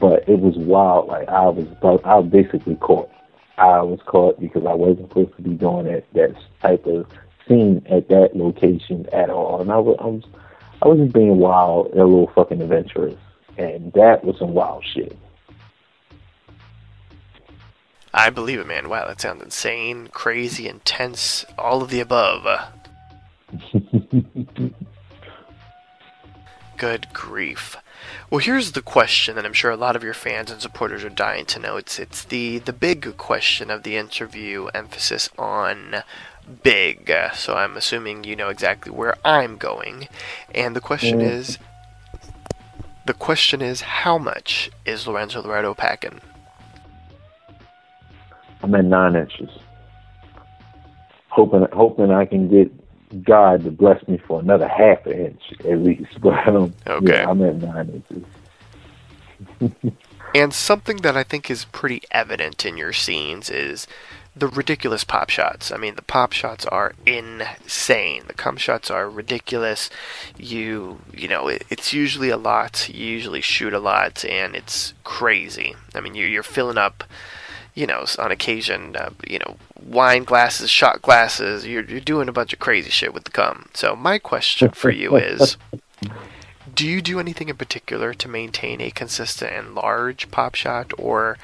S3: But it was wild. Like I was, I was basically caught. I was caught because I wasn't supposed to be doing that that type of scene at that location at all, and I was, I was, I was just being wild and a little fucking adventurous, and that was some wild shit.
S2: I believe it, man. Wow, that sounds insane, crazy, intense, all of the above. Good grief. Well, here's the question that I'm sure a lot of your fans and supporters are dying to know. It's it's the the big question of the interview, emphasis on big. So I'm assuming you know exactly where I'm going, and the question is, the question is, how much is Lorenzo Loretto packing?
S3: I'm at nine inches, hoping hoping I can get God to bless me for another half an inch at least. But um,
S2: Okay.
S3: yeah, I'm at nine inches.
S2: And something that I think is pretty evident in your scenes is the ridiculous pop shots. I mean, the pop shots are insane. The cum shots are ridiculous. You, you know, it, it's usually a lot. You usually shoot a lot, and it's crazy. I mean, you're, you're filling up, you know, on occasion, uh, you know, wine glasses, shot glasses. You're, you're doing a bunch of crazy shit with the cum. So my question for you is. Do you do anything in particular to maintain a consistent and large pop shot, or,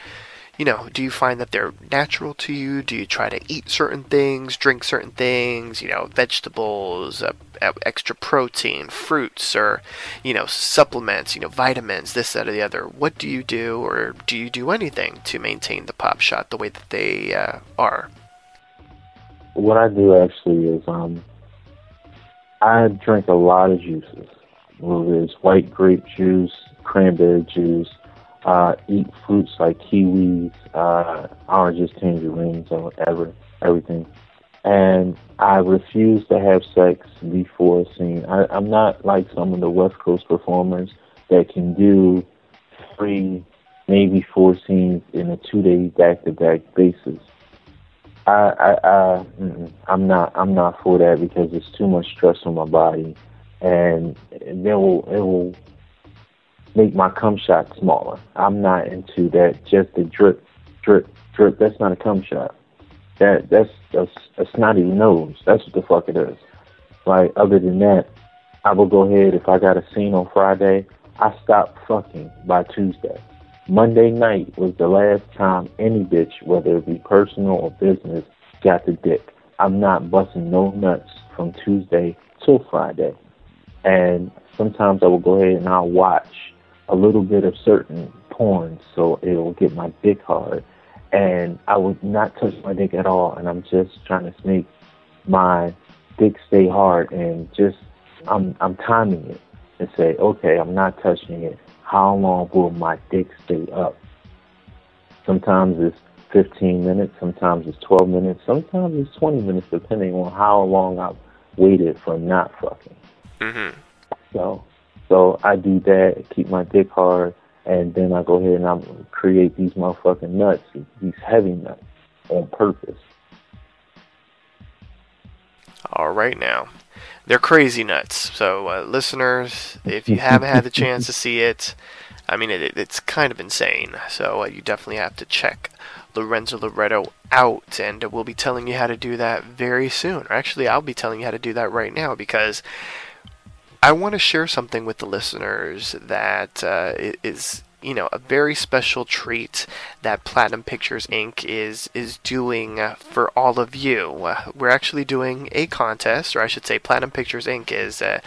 S2: you know, do you find that they're natural to you? Do you try to eat certain things, drink certain things, you know, vegetables, uh, uh, extra protein, fruits, or, you know, supplements, you know, vitamins, this, that, or the other? What do you do, or do you do anything to maintain the pop shot the way that they uh, are?
S3: What I do actually is um, I drink a lot of juices. Whether it's white grape juice, cranberry juice, uh, eat fruits like kiwis, uh, oranges, tangerines, or whatever, everything. And I refuse to have sex before a scene. I, I'm not like some of the West Coast performers that can do three, maybe four scenes in a two-day back-to-back basis. I, I, I, I'm not, I'm not for that because it's too much stress on my body, and it will, it will make my cum shot smaller. I'm not into that. Just the drip, drip, drip. That's not a cum shot. That, that's a, a snotty nose. That's what the fuck it is. Like other than that, I will go ahead if I got a scene on Friday. I stop fucking by Tuesday. Monday night was the last time any bitch, whether it be personal or business, got the dick. I'm not busting no nuts from Tuesday till Friday. And sometimes I will go ahead and I'll watch a little bit of certain porn so it'll get my dick hard. And I would not touch my dick at all. And I'm just trying to make my dick stay hard and just I'm I'm timing it and say, okay, I'm not touching it. How long will my dick stay up? Sometimes it's 15 minutes, sometimes it's 12 minutes, sometimes it's 20 minutes, depending on how long I've waited for not fucking.
S2: Mm-hmm.
S3: So, so I do that, keep my dick hard, and then I go ahead and I create these motherfucking nuts, these heavy nuts, on purpose.
S2: All right now. They're crazy nuts. So, uh, listeners, if you haven't had the chance to see it, I mean, it, it's kind of insane. So, uh, you definitely have to check Lorenzo Loretto out, and we'll be telling you how to do that very soon. Or actually, I'll be telling you how to do that right now because I want to share something with the listeners that uh, is, you know, a very special treat that Platinum Pictures Inc. is is doing for all of you. We're actually doing a contest, or I should say, Platinum Pictures Inc. is uh,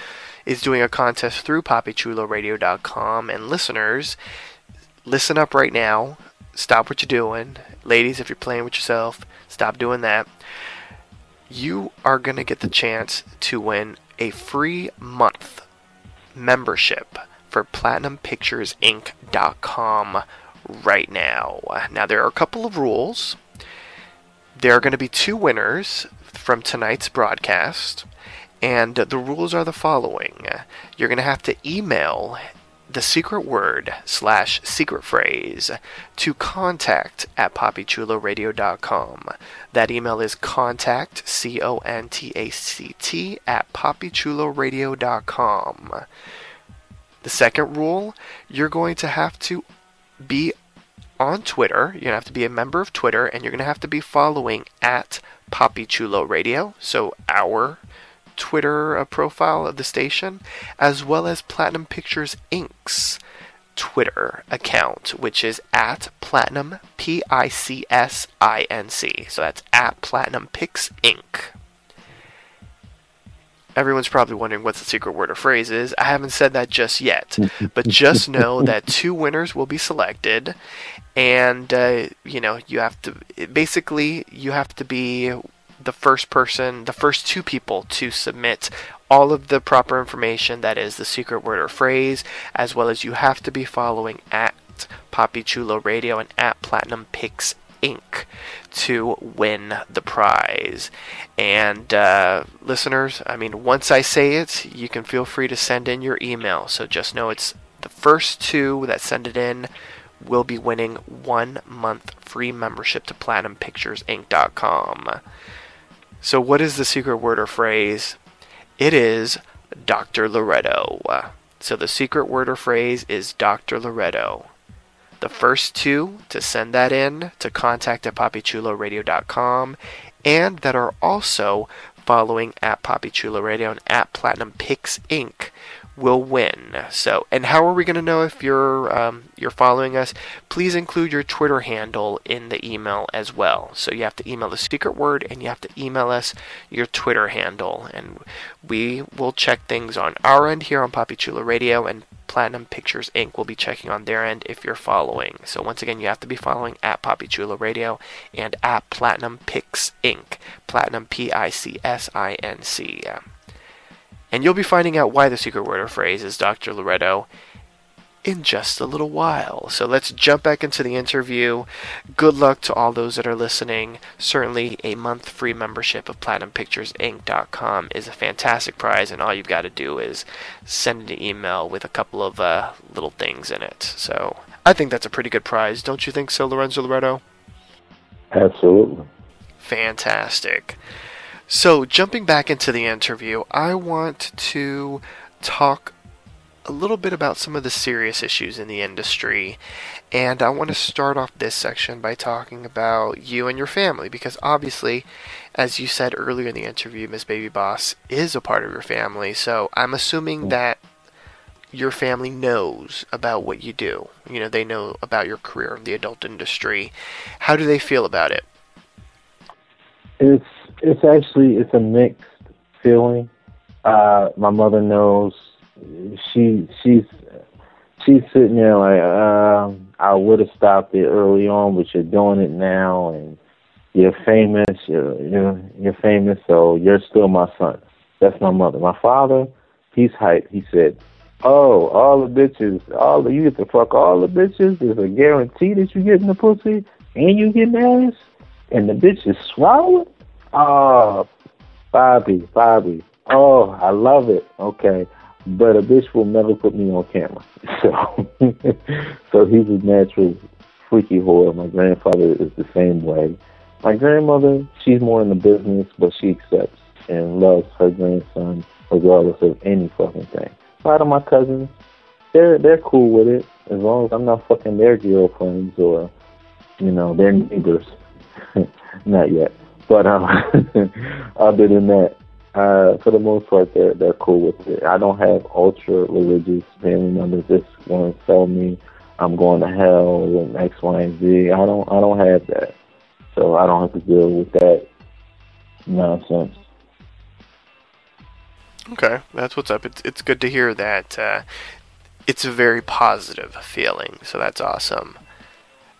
S2: is doing a contest through poppychuloradio.com. And listeners, listen up right now. Stop what you're doing. Ladies, if you're playing with yourself, stop doing that. You are to get the chance to win a free month membership for PlatinumPicturesInc.com right now. Now, there are a couple of rules. There are going to be two winners from tonight's broadcast, and the rules are the following you're going to have to email the secret word slash secret phrase to contact at poppychuloradio.com. That email is contact, C O N T A C T, at poppychuloradio.com. The second rule, you're going to have to be on Twitter. You're going to have to be a member of Twitter, and you're going to have to be following at Poppy Chulo Radio. So, our Twitter uh, profile of the station, as well as Platinum Pictures Inc.'s Twitter account, which is at Platinum P I C S I N C. So that's at Platinum Pix Inc. Everyone's probably wondering what the secret word or phrase is. I haven't said that just yet, but just know that two winners will be selected, and uh, you know you have to basically you have to be the first person, the first two people to submit all of the proper information that is the secret word or phrase, as well as you have to be following at Poppy Chulo Radio and at Platinum Pix Inc. to win the prize. And uh, listeners, I mean, once I say it, you can feel free to send in your email. So just know it's the first two that send it in will be winning one month free membership to PlatinumPicturesInc.com. So, what is the secret word or phrase? It is Dr. Loretto. So, the secret word or phrase is Dr. Loretto. The first two to send that in to contact at poppychuloradio.com and that are also following at Poppy Radio and at Platinum Pix Inc. will win. So, and how are we going to know if you're um, you're following us? Please include your Twitter handle in the email as well. So you have to email the secret word and you have to email us your Twitter handle, and we will check things on our end here on Poppy Chulo Radio and Platinum Pictures Inc. will be checking on their end if you're following. So once again, you have to be following at Poppy Chulo Radio and at Platinum Pix Inc. Platinum P I C S I N C. And you'll be finding out why the secret word or phrase is Dr. Loretto in just a little while. So let's jump back into the interview. Good luck to all those that are listening. Certainly, a month free membership of PlatinumPicturesInc.com is a fantastic prize, and all you've got to do is send an email with a couple of uh, little things in it. So I think that's a pretty good prize, don't you think so, Lorenzo Loretto?
S3: Absolutely.
S2: Fantastic. So, jumping back into the interview, I want to talk a little bit about some of the serious issues in the industry. And I want to start off this section by talking about you and your family because obviously, as you said earlier in the interview, Miss Baby Boss is a part of your family. So I'm assuming mm. that your family knows about what you do. You know, they know about your career in the adult industry. How do they feel about it?
S3: It's it's actually it's a mixed feeling. Uh, my mother knows. She she's she's sitting there like, um, I would have stopped it early on, but you're doing it now, and you're famous. You're you're famous, so you're still my son. That's my mother. My father, he's hyped. He said, "Oh, all the bitches, all the you get to fuck all the bitches. There's a guarantee that you get in the pussy, and you get ass, and the bitch is swallowed." Oh, Bobby, Bobby. Oh, I love it. Okay. But a bitch will never put me on camera. So so he's a natural freaky whore. My grandfather is the same way. My grandmother, she's more in the business, but she accepts and loves her grandson regardless of any fucking thing. A lot of my cousins, they're they're cool with it as long as I'm not fucking their girlfriends or, you know, their neighbors. not yet. But um, other than that, uh, for the most part, they're they're cool with it. I don't have ultra religious family members want to tell me I'm going to hell and X, Y, and Z. I don't I don't have that, so I don't have to deal with that nonsense.
S2: Okay, that's what's up. It's it's good to hear that uh, it's a very positive feeling. So that's awesome.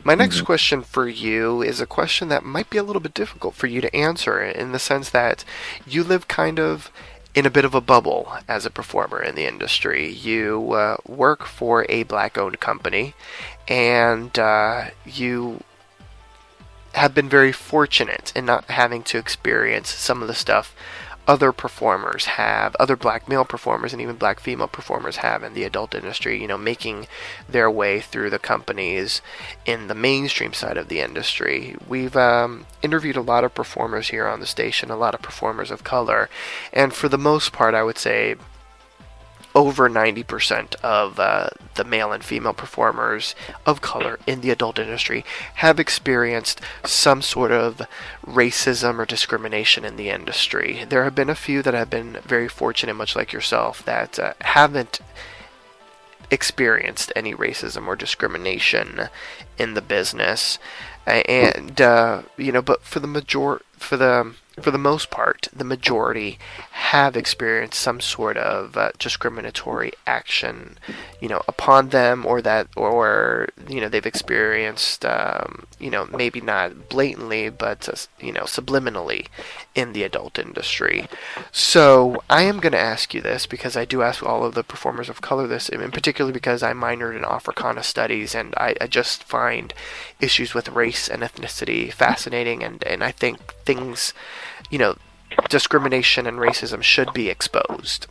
S2: My next question for you is a question that might be a little bit difficult for you to answer in the sense that you live kind of in a bit of a bubble as a performer in the industry. You uh, work for a black owned company and uh, you have been very fortunate in not having to experience some of the stuff other performers have, other black male performers and even black female performers have in the adult industry, you know, making their way through the companies in the mainstream side of the industry. We've um, interviewed a lot of performers here on the station, a lot of performers of color, and for the most part, I would say over 90% of uh, the male and female performers of color in the adult industry have experienced some sort of racism or discrimination in the industry. There have been a few that have been very fortunate, much like yourself, that uh, haven't experienced any racism or discrimination in the business. And, uh, you know, but for the major, for the for the most part, the majority have experienced some sort of uh, discriminatory action, you know, upon them, or that, or you know, they've experienced, um, you know, maybe not blatantly, but uh, you know, subliminally in the adult industry. So I am going to ask you this because I do ask all of the performers of color this, in particular because I minored in Africana studies, and I, I just find issues with race and ethnicity fascinating, and and I think things you know, discrimination and racism should be exposed.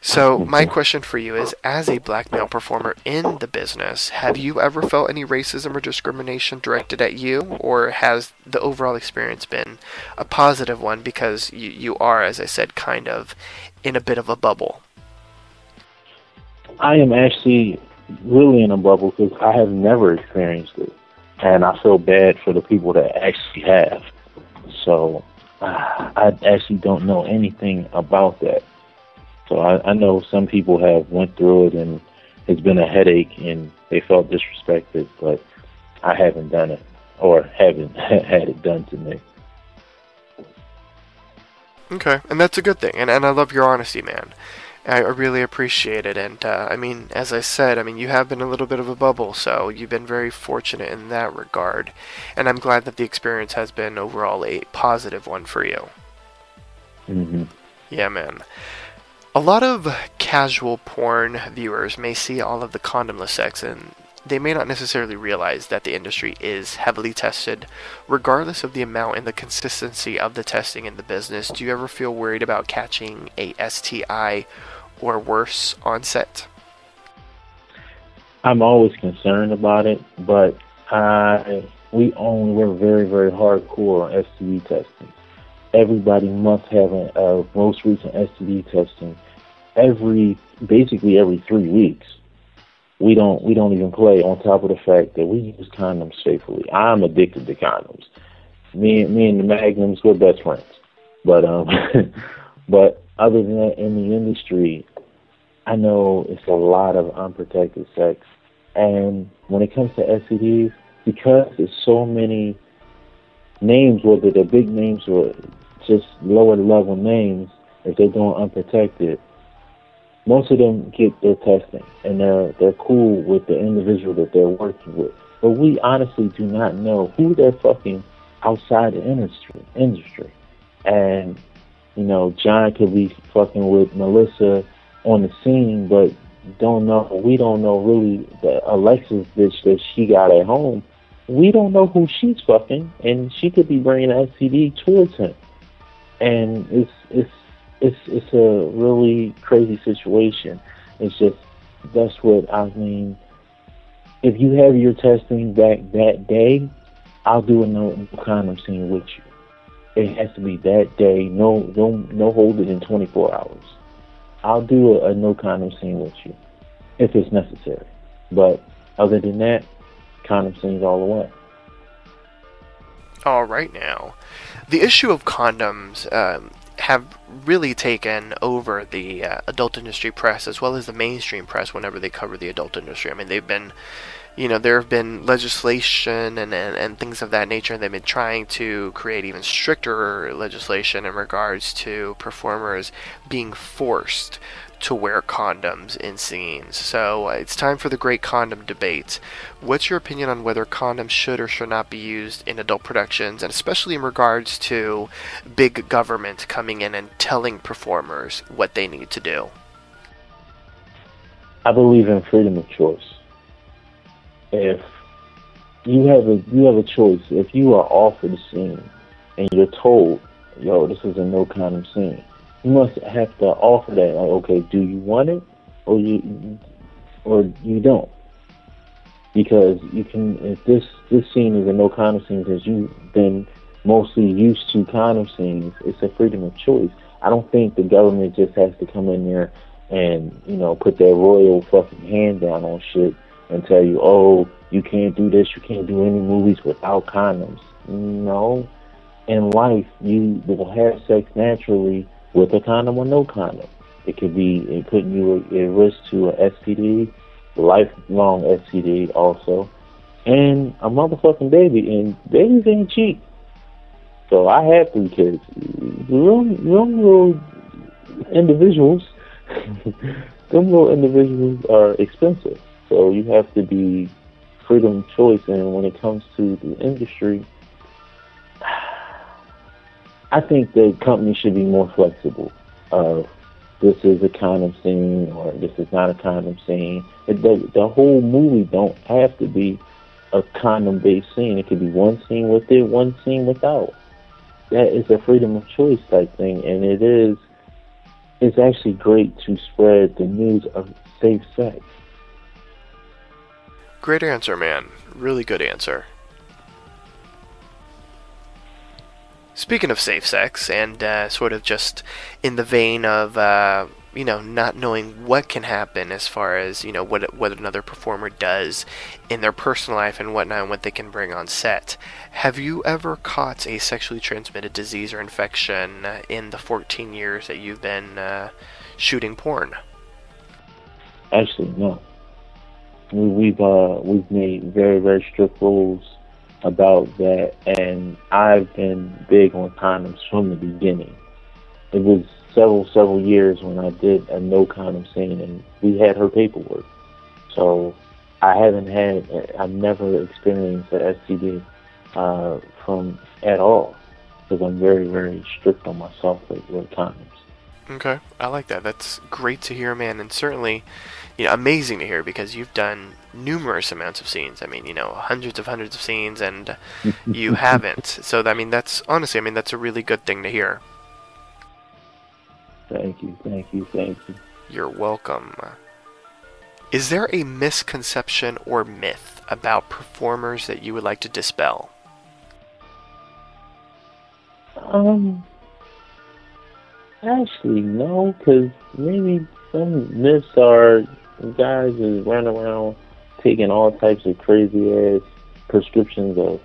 S2: So, my question for you is as a black male performer in the business, have you ever felt any racism or discrimination directed at you, or has the overall experience been a positive one because you, you are, as I said, kind of in a bit of a bubble?
S3: I am actually really in a bubble because I have never experienced it, and I feel bad for the people that actually have. So I actually don't know anything about that. So I, I know some people have went through it and it's been a headache and they felt disrespected, but I haven't done it or haven't had it done to me.
S2: Okay, and that's a good thing, and and I love your honesty, man. I really appreciate it. And uh, I mean, as I said, I mean, you have been a little bit of a bubble, so you've been very fortunate in that regard. And I'm glad that the experience has been overall a positive one for you.
S3: Mm-hmm.
S2: Yeah, man. A lot of casual porn viewers may see all of the condomless sex and they may not necessarily realize that the industry is heavily tested, regardless of the amount and the consistency of the testing in the business. Do you ever feel worried about catching a STI or worse on set?
S3: I'm always concerned about it, but I we own we're very very hardcore on STD testing. Everybody must have a, a most recent STD testing every basically every three weeks. We don't we don't even play on top of the fact that we use condoms faithfully. I'm addicted to condoms. Me me and the Magnums we're best friends. But um but other than that in the industry I know it's a lot of unprotected sex. And when it comes to STDs, because there's so many names, whether they're big names or just lower level names, if they're doing unprotected, most of them get their testing and they're they're cool with the individual that they're working with. But we honestly do not know who they're fucking outside the industry industry. And, you know, John could be fucking with Melissa on the scene, but don't know. We don't know really the Alexis bitch that she got at home. We don't know who she's fucking, and she could be bringing STD towards him. And it's it's it's it's a really crazy situation. It's just that's what I mean. If you have your testing back that day, I'll do a no, condom scene with you. It has to be that day. No, no, no hold it in 24 hours. I'll do a, a no condom scene with you if it's necessary. But other than that, condom scenes all the way.
S2: All right, now. The issue of condoms um, have really taken over the uh, adult industry press as well as the mainstream press whenever they cover the adult industry. I mean, they've been you know, there have been legislation and, and, and things of that nature. They've been trying to create even stricter legislation in regards to performers being forced to wear condoms in scenes. So uh, it's time for the great condom debate. What's your opinion on whether condoms should or should not be used in adult productions, and especially in regards to big government coming in and telling performers what they need to do?
S3: I believe in freedom of choice. If you have a you have a choice, if you are offered a scene and you're told, "Yo, this is a no condom scene," you must have to offer that. Like, okay, do you want it, or you, or you don't? Because you can, if this this scene is a no condom scene, because you've been mostly used to condom scenes, it's a freedom of choice. I don't think the government just has to come in there and you know put their royal fucking hand down on shit and tell you, oh, you can't do this, you can't do any movies without condoms. No, in life you will have sex naturally with a condom or no condom. It could be it putting you at risk to a STD, lifelong STD also, and a motherfucking baby. And babies ain't cheap. So I have three kids. Young, young little individuals, them little individuals are expensive. So you have to be freedom of choice. And when it comes to the industry, I think the company should be more flexible. Of this is a condom scene or this is not a condom scene. The whole movie don't have to be a condom-based scene. It could be one scene with it, one scene without. That is a freedom of choice type thing, and it is. It's actually great to spread the news of safe sex.
S2: Great answer, man. Really good answer. Speaking of safe sex, and uh, sort of just in the vein of, uh, you know, not knowing what can happen as far as, you know, what, what another performer does in their personal life and whatnot, and what they can bring on set, have you ever caught a sexually transmitted disease or infection in the 14 years that you've been uh, shooting porn?
S3: Actually, no. We, we've uh, we've made very very strict rules about that, and I've been big on condoms from the beginning. It was several several years when I did a no condom scene, and we had her paperwork. So I haven't had, I've never experienced an STD uh, from at all because I'm very very strict on myself with, with condoms.
S2: Okay, I like that. That's great to hear, man, and certainly, you know, amazing to hear because you've done numerous amounts of scenes. I mean, you know, hundreds of hundreds of scenes, and you haven't. So, I mean, that's honestly, I mean, that's a really good thing to hear.
S3: Thank you, thank you, thank you.
S2: You're welcome. Is there a misconception or myth about performers that you would like to dispel?
S3: Um, actually, no, because maybe some myths are guys is running around taking all types of crazy ass prescriptions of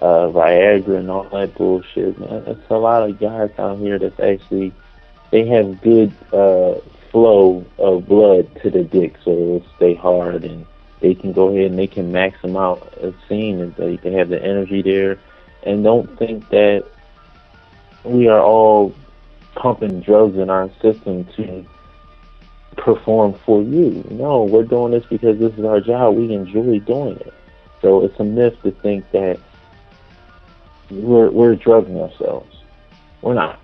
S3: uh, Viagra and all that bullshit. It's a lot of guys out here that's actually they have good uh, flow of blood to the dick, so it'll stay hard and they can go ahead and they can max them out as seen and they, they have the energy there and don't think that we are all pumping drugs in our system to perform for you. No, we're doing this because this is our job. We enjoy doing it. So it's a myth to think that we're we're drugging ourselves. We're not.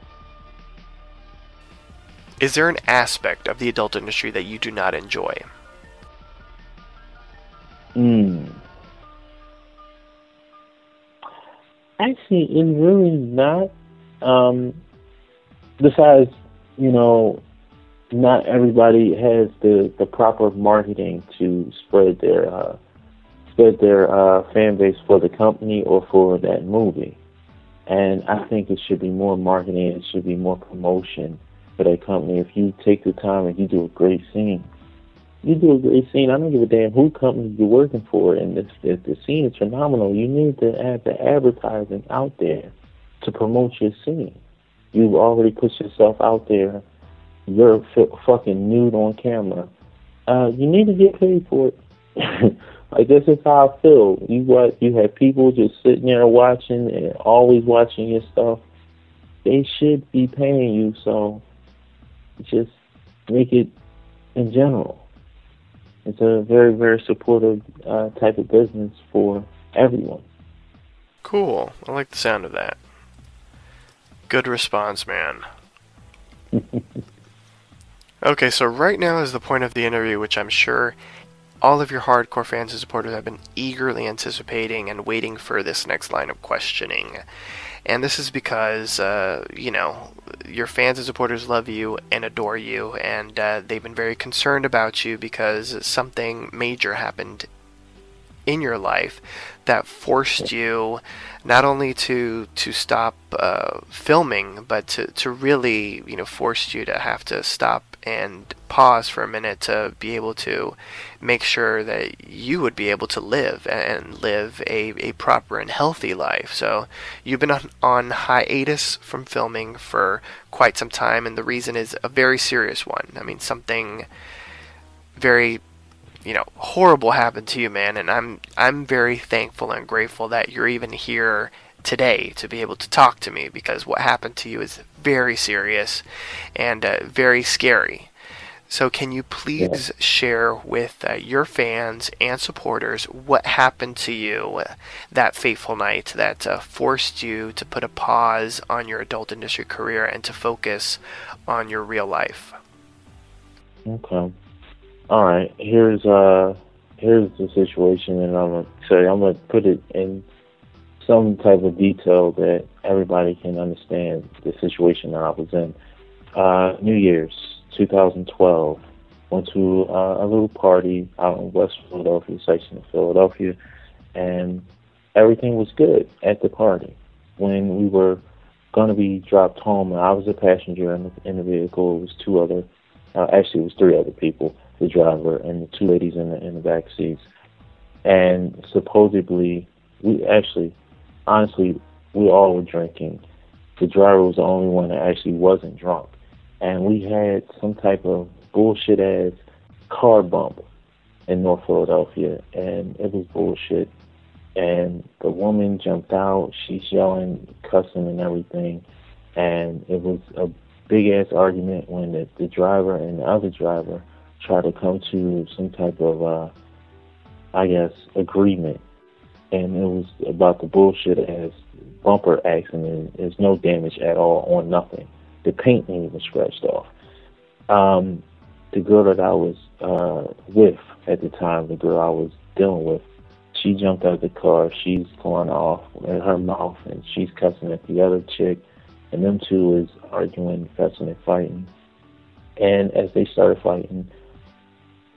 S2: Is there an aspect of the adult industry that you do not enjoy?
S3: Hmm. Actually, it's really not. Um, besides, you know, not everybody has the, the proper marketing to spread their uh, spread their uh, fan base for the company or for that movie. And I think it should be more marketing. It should be more promotion for that company. If you take the time and you do a great scene, you do a great scene. I don't give a damn who company you're working for. And if, if the scene is phenomenal, you need to have the advertising out there to promote your scene. You've already put yourself out there you're f- fucking nude on camera. Uh, you need to get paid for it. Like this is how I feel. You what you have people just sitting there watching and always watching your stuff. They should be paying you, so just make it in general. It's a very, very supportive uh, type of business for everyone.
S2: Cool. I like the sound of that. Good response, man. okay, so right now is the point of the interview, which I'm sure all of your hardcore fans and supporters have been eagerly anticipating and waiting for this next line of questioning. And this is because, uh, you know, your fans and supporters love you and adore you, and uh, they've been very concerned about you because something major happened in your life that forced you not only to to stop uh, filming, but to, to really you know forced you to have to stop and pause for a minute to be able to make sure that you would be able to live and live a, a proper and healthy life. So you've been on, on hiatus from filming for quite some time, and the reason is a very serious one. I mean, something very you know horrible happened to you man and i'm i'm very thankful and grateful that you're even here today to be able to talk to me because what happened to you is very serious and uh, very scary so can you please share with uh, your fans and supporters what happened to you that fateful night that uh, forced you to put a pause on your adult industry career and to focus on your real life
S3: Okay. All right. Here's uh here's the situation, and I'm gonna say I'm gonna put it in some type of detail that everybody can understand the situation that I was in. Uh, New Year's 2012. Went to uh, a little party out in West Philadelphia, section of Philadelphia, and everything was good at the party. When we were going to be dropped home, and I was a passenger in the, in the vehicle. It was two other, uh, actually, it was three other people the driver and the two ladies in the in the back seats. And supposedly, we actually, honestly, we all were drinking. The driver was the only one that actually wasn't drunk, and we had some type of bullshit ass car bump in North Philadelphia, and it was bullshit. And the woman jumped out. She's yelling, cussing, and everything. And it was a big ass argument when the, the driver and the other driver tried to come to some type of, uh, I guess, agreement. And it was about the bullshit as bumper accident. There's no damage at all on nothing. The paint ain't even scratched off. Um, the girl that I was uh, with at the time, the girl I was dealing with, she jumped out of the car. She's going off in her mouth, and she's cussing at the other chick. And them two is arguing, cussing, and fighting. And as they started fighting,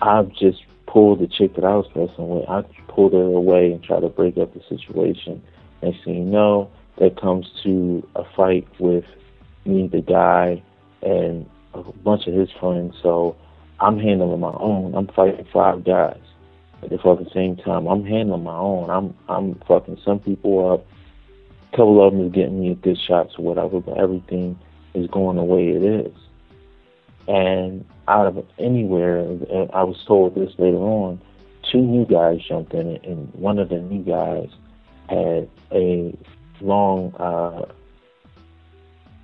S3: I've just pulled the chick that I was messing with. I pulled her away and tried to break up the situation. And so you know, that comes to a fight with me, the guy, and a bunch of his friends. So I'm handling my own. I'm fighting five guys at the same time. I'm handling my own. I'm I'm fucking some people up. A couple of them is getting me a good shots or whatever, but everything is going the way it is. And out of anywhere, and I was told this later on, two new guys jumped in and one of the new guys had a long uh,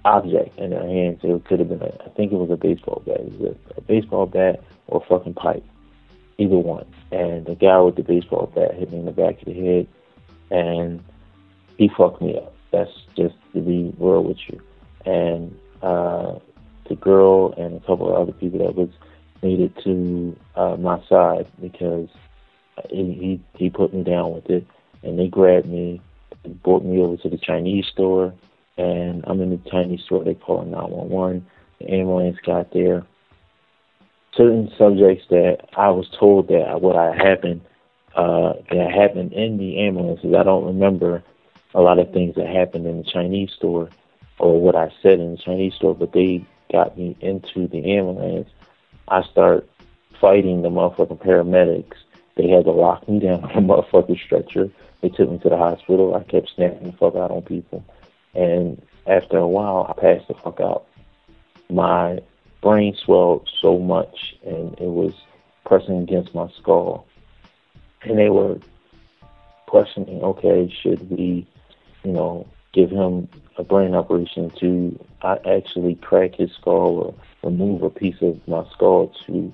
S3: object in their hands. It could have been, a, I think it was a baseball bat. It was a, a baseball bat or a fucking pipe, either one. And the guy with the baseball bat hit me in the back of the head, and he fucked me up. That's just to be real with you. And uh, the girl and a couple of other people that was it to uh, my side because he, he put me down with it, and they grabbed me, and brought me over to the Chinese store, and I'm in the Chinese store. They call it 911. The ambulance got there. Certain subjects that I was told that what I happened uh, that happened in the ambulances. I don't remember a lot of things that happened in the Chinese store or what I said in the Chinese store, but they got me into the ambulance, I start fighting the motherfucking paramedics. They had to lock me down on a motherfucking stretcher. They took me to the hospital. I kept snapping the fuck out on people. And after a while, I passed the fuck out. My brain swelled so much, and it was pressing against my skull. and they were questioning, okay, should we, you know, give him a brain operation to uh, actually crack his skull or remove a piece of my skull to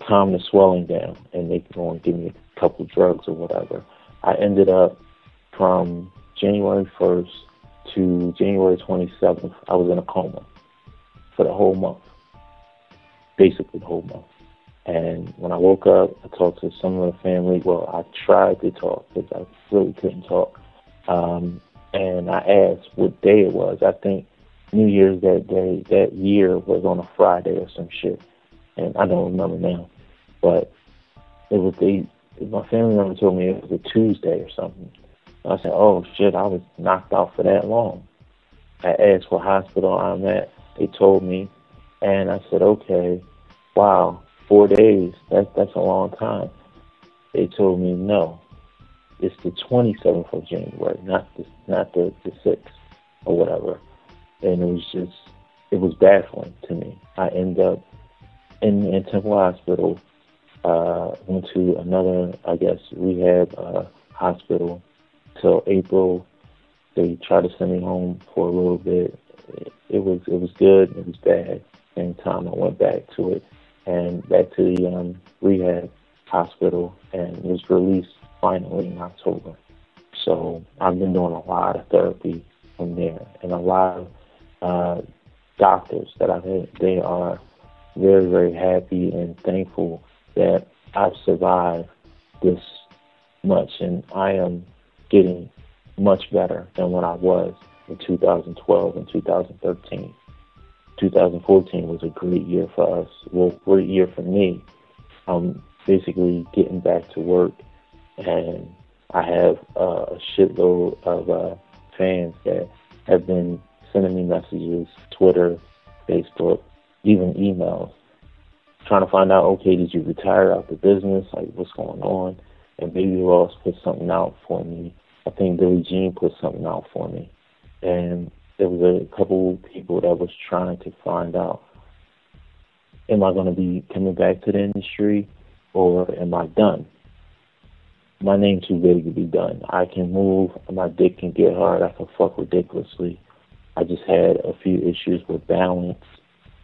S3: calm the swelling down, and they go and give me a couple drugs or whatever. I ended up from January 1st to January 27th, I was in a coma for the whole month, basically the whole month. And when I woke up, I talked to some of the family. Well, I tried to talk because I really couldn't talk. Um, and I asked what day it was. I think New Year's that day, that year was on a Friday or some shit. And I don't remember now. But it was the, my family member told me it was a Tuesday or something. I said, oh shit, I was knocked out for that long. I asked what hospital I'm at. They told me, and I said, okay, wow, four days. That's that's a long time. They told me no. It's the 27th of January, not the not the the 6th or whatever. And it was just it was baffling to me. I end up in in Temple Hospital. Uh, went to another, I guess, rehab uh, hospital till April. They tried to send me home for a little bit. It, was it was good. It was bad. Same time I went back to it and back to the um, rehab hospital and was released finally in October. So I've been doing a lot of therapy from there, and a lot of uh, doctors that I've had. They are very very happy and thankful that I've survived this much, and I am getting much better than what I was in 2012 and 2013. 2014 was a great year for us. Well, great year for me. I'm basically getting back to work, and I have uh, a shitload of uh, fans that have been sending me messages, Twitter, Facebook, even emails, trying to find out, okay, did you retire out the business? Like, what's going on? And Baby Boss put something out for me. I think Billie Jean put something out for me. And there was a couple people that was trying to find out am I going to be coming back to the industry or am I done? My name's too big to be done. I can move, my dick can get hard, I can fuck ridiculously. I just had a few issues with balance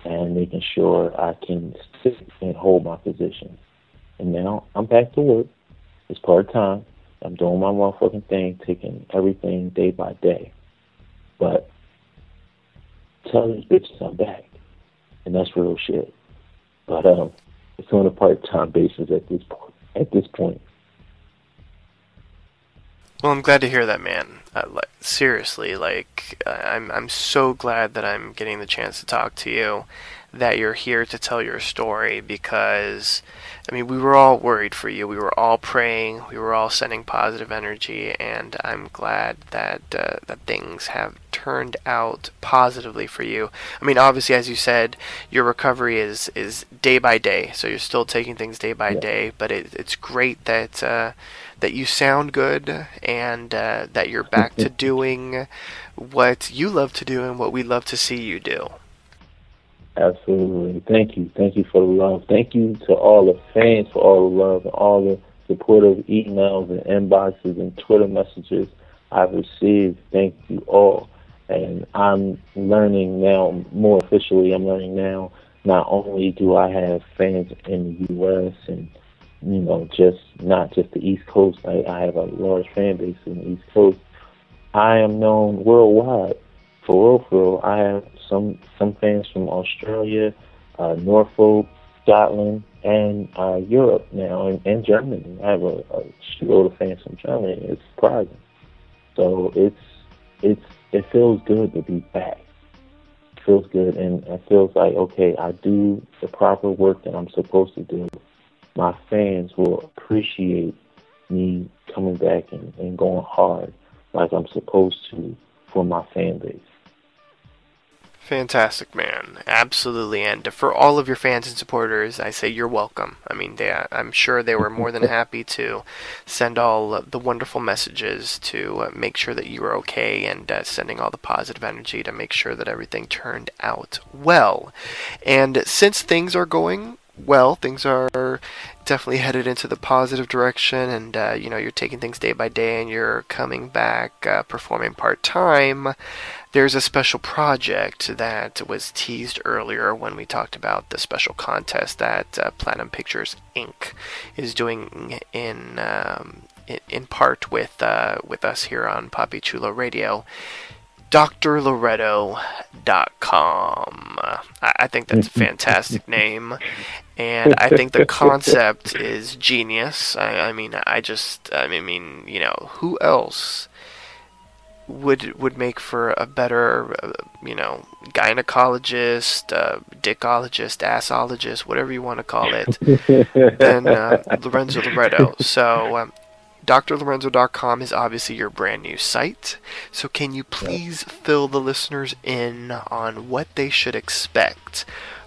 S3: and making sure I can sit and hold my position. And now I'm back to work. It's part time. I'm doing my motherfucking thing, taking everything day by day. But tell these bitches I'm back. And that's real shit. But um it's on a part time basis at this point at this point.
S2: Well, I'm glad to hear that, man. Uh, seriously, like I'm I'm so glad that I'm getting the chance to talk to you, that you're here to tell your story because I mean, we were all worried for you. We were all praying. We were all sending positive energy, and I'm glad that uh, that things have turned out positively for you. I mean, obviously, as you said, your recovery is is day by day, so you're still taking things day by
S3: Yeah.
S2: day. But it, it's great that uh, that you sound good and uh, that you're back to doing what you love to do and what we love to see you do.
S3: Absolutely. Thank you. Thank you for the love. Thank you to all the fans for all the love and all the supportive emails and inboxes and Twitter messages I've received. Thank you all. And I'm learning now, more officially, I'm learning now, not only do I have fans in the U.S. and, you know, just not just the East Coast, I, I have a large fan base in the East Coast. I am known worldwide. For real, for real, I have some some fans from Australia, uh, Norfolk, Scotland, and uh, Europe now, and, and Germany. I have a, a shitload of fans from Germany. It's surprising. So it's it's it feels good to be back. It feels good, and it feels like okay, I do the proper work that I'm supposed to do. My fans will appreciate me coming back and, and going hard like I'm supposed to for my fan base.
S2: Fantastic, man. Absolutely. And for all of your fans and supporters, I say you're welcome. I mean, they, I'm sure they were more than happy to send all the wonderful messages to uh, make sure that you were okay and uh, sending all the positive energy to make sure that everything turned out well. And since things are going well. Things are definitely headed into the positive direction, and uh, you know you're taking things day by day, and you're coming back uh, performing part time. There's a special project that was teased earlier when we talked about the special contest that uh, Platinum Pictures Inc. is doing in um, in, in part with uh, with us here on Poppy Chulo Radio. drloretto.com. I, I think that's a fantastic name, and I think the concept is genius. I, I mean, I just, I mean, you know, who else would would make for a better, uh, you know, gynecologist, uh, dickologist, assologist, whatever you want to call it, than uh, Lorenzo Loretto. So. Um, drlorenzo.com is obviously your brand new site. So, can you please fill the listeners in on what they should expect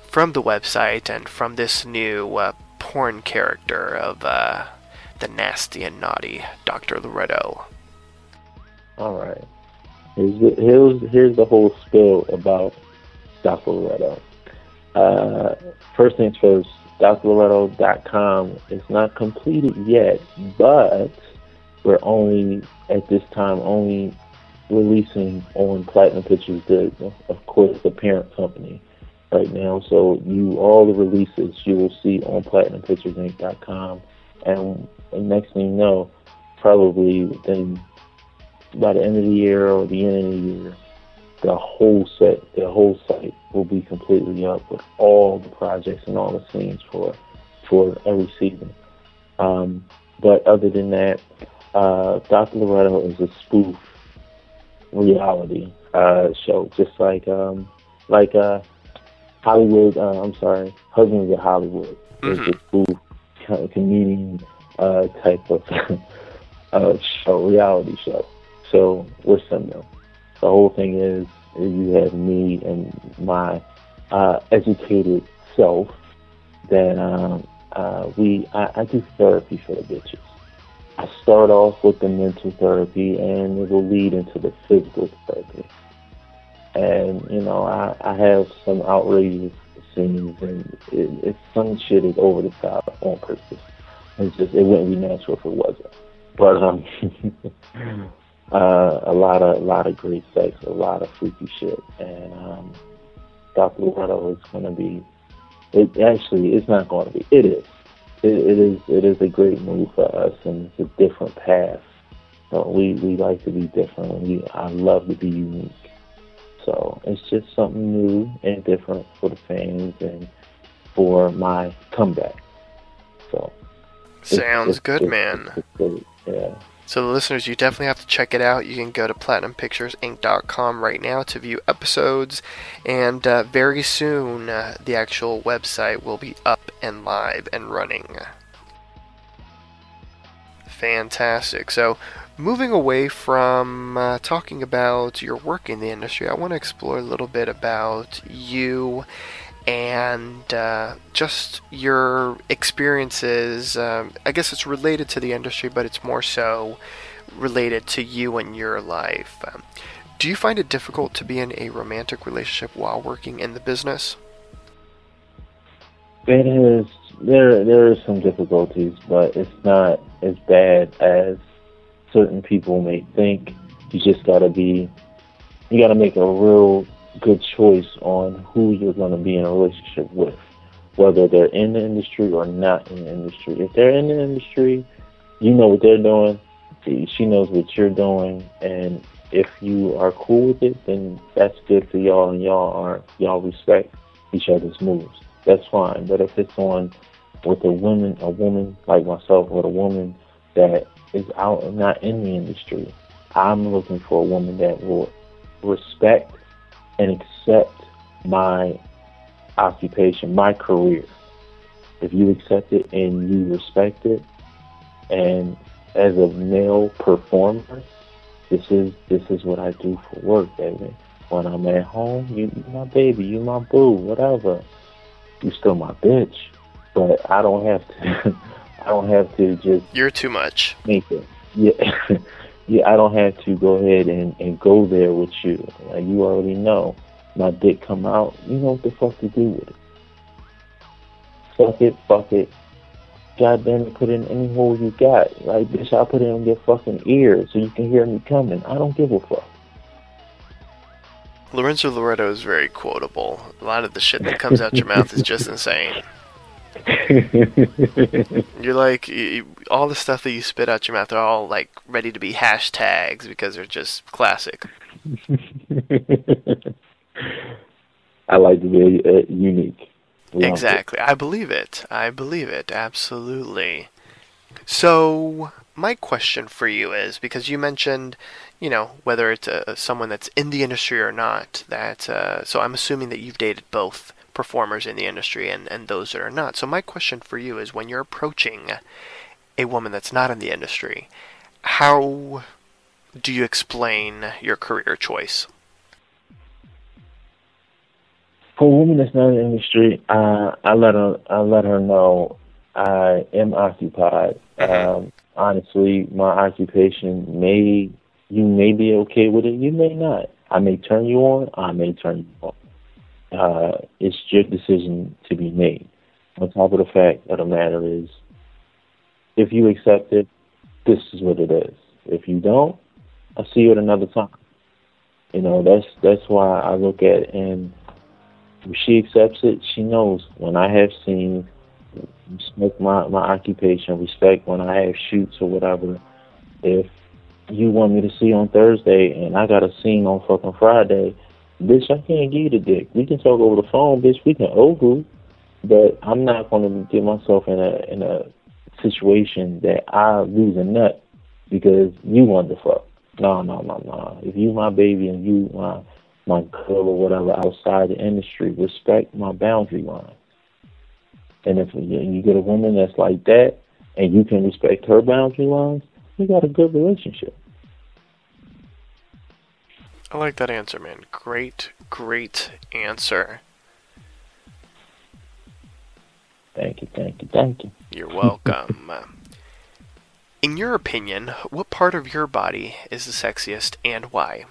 S2: from the website and from this new uh, porn character of uh, the nasty and naughty Dr. Loretto?
S3: All right. Here's the, here's, here's the whole spill about Dr. Loretto. Uh, first things first, drloretto.com is not completed yet, but we're only at this time only releasing on Platinum Pictures, the of course the parent company right now. So you all the releases you will see on PlatinumPicturesInc.com, and, and next thing you know, probably within by the end of the year or the end of the year, the whole set, the whole site will be completely up with all the projects and all the scenes for for every season. Um, but other than that, uh, Dr. Loretto is a spoof reality uh, show, just like um, like uh, Hollywood. Uh, I'm sorry, Husbands of Hollywood is a spoof kind of comedian uh, type of uh, show, reality show. So we're similar. The whole thing is you have me and my uh, educated self that um, uh, we I, I do therapy for the bitches. I start off with the mental therapy and it will lead into the physical therapy. And, you know, I, I have some outrageous scenes and it, it's some shit is over the top on purpose. It's just, it wouldn't be natural if it wasn't. But, um, uh, a lot of, a lot of great sex, a lot of freaky shit. And, um, Dr. Is going to be, it actually, it's not going to be, it is it, it is it is a great move for us, and it's a different path. So we we like to be different, we I love to be unique. So it's just something new and different for the fans and for my comeback. So
S2: Sounds
S3: it's,
S2: good,
S3: it's,
S2: man.
S3: It's, yeah.
S2: So, the listeners, you definitely have to check it out. You can go to PlatinumPicturesInc.com right now to view episodes, and uh, very soon uh, the actual website will be up and live and running. Fantastic. So, moving away from uh, talking about your work in the industry, I want to explore a little bit about you and uh, just your experiences. Um, I guess it's related to the industry, but it's more so related to you and your life. Um, do you find it difficult to be in a romantic relationship while working in the business?
S3: It is. There, there are some difficulties, but it's not as bad as certain people may think. You just gotta be, you gotta make a real good choice on who you're going to be in a relationship with, whether they're in the industry or not in the industry. If they're in the industry, you know what they're doing, she knows what you're doing, and if you are cool with it, then that's good for y'all, and y'all are y'all respect each other's moves. That's fine. But if it's on with a woman, a woman like myself, with a woman that is out and not in the industry, I'm looking for a woman that will respect and accept my occupation, my career. If you accept it and you respect it, and as a male performer, this is this is what I do for work, baby. When I'm at home, you, my baby, you my boo, whatever. You still my bitch, but I don't have to. I don't have to just.
S2: You're too much.
S3: Make it. Yeah. yeah, I don't have to go ahead and, and go there with you. Like you already know, my dick come out. You know what the fuck to do with it. Fuck it, fuck it. God damn it, put in any hole you got. Like, bitch, I'll put it in your fucking ear so you can hear me coming. I don't give a fuck.
S2: Lorenzo Loretto is very quotable. A lot of the shit that comes out your mouth is just insane. You're like you, all the stuff that you spit out your mouth are all like ready to be hashtags because they're just classic.
S3: I like to be uh, unique.
S2: Exactly. I believe it. I believe it. Absolutely. So, my question for you is because you mentioned, you know, whether it's uh, someone that's in the industry or not, that, uh, so I'm assuming that you've dated both performers in the industry and, and those that are not. So, my question for you is when you're approaching a woman that's not in the industry, how do you explain your career choice?
S3: For a woman that's not in the industry, uh, I let her I let her know I am occupied. Um, honestly, my occupation may you may be okay with it, you may not. I may turn you on, I may turn you on. Uh, it's your decision to be made. On top of the fact of the matter is, if you accept it, this is what it is. If you don't, I'll see you at another time. You know, that's that's why I look at it and if she accepts it, she knows when I have seen respect my, my occupation, respect when I have shoots or whatever. If you want me to see on Thursday and I got a scene on fucking Friday, bitch, I can't give you the dick. We can talk over the phone, bitch. We can over, but I'm not going to get myself in a in a situation that I lose a nut because you want to fuck. No, no, no, no. If you my baby and you my my girl or whatever outside the industry, respect my boundary line. And if you you get a woman that's like that and you can respect her boundary lines, you got a good relationship.
S2: I like that answer, man. Great, great answer.
S3: Thank you, thank you, thank you.
S2: You're welcome. In your opinion, what part of your body is the sexiest and why?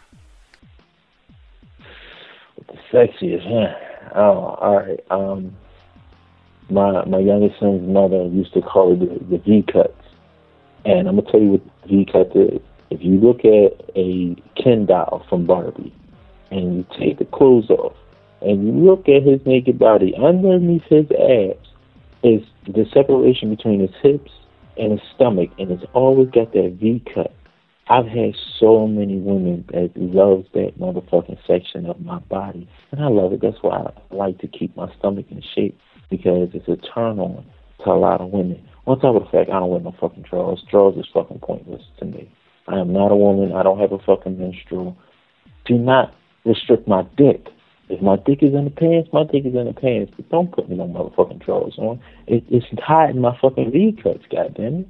S3: The sexiest, huh? Oh, all right. Um, my my youngest son's mother used to call it the, the V cuts, and I'm gonna tell you what the V cut is. If you look at a Ken doll from Barbie, and you take the clothes off, and you look at his naked body underneath his abs, is the separation between his hips and his stomach, and it's always got that V cut. I've had so many women that loves that motherfucking section of my body, and I love it. That's why I like to keep my stomach in shape because it's a turn on to a lot of women. On top of the fact, I don't wear no fucking drawers. Drawers is fucking pointless to me. I am not a woman. I don't have a fucking menstrual. Do not restrict my dick. If my dick is in the pants, my dick is in the pants. But don't put me no motherfucking drawers on. It, it's hiding my fucking V cuts, goddammit.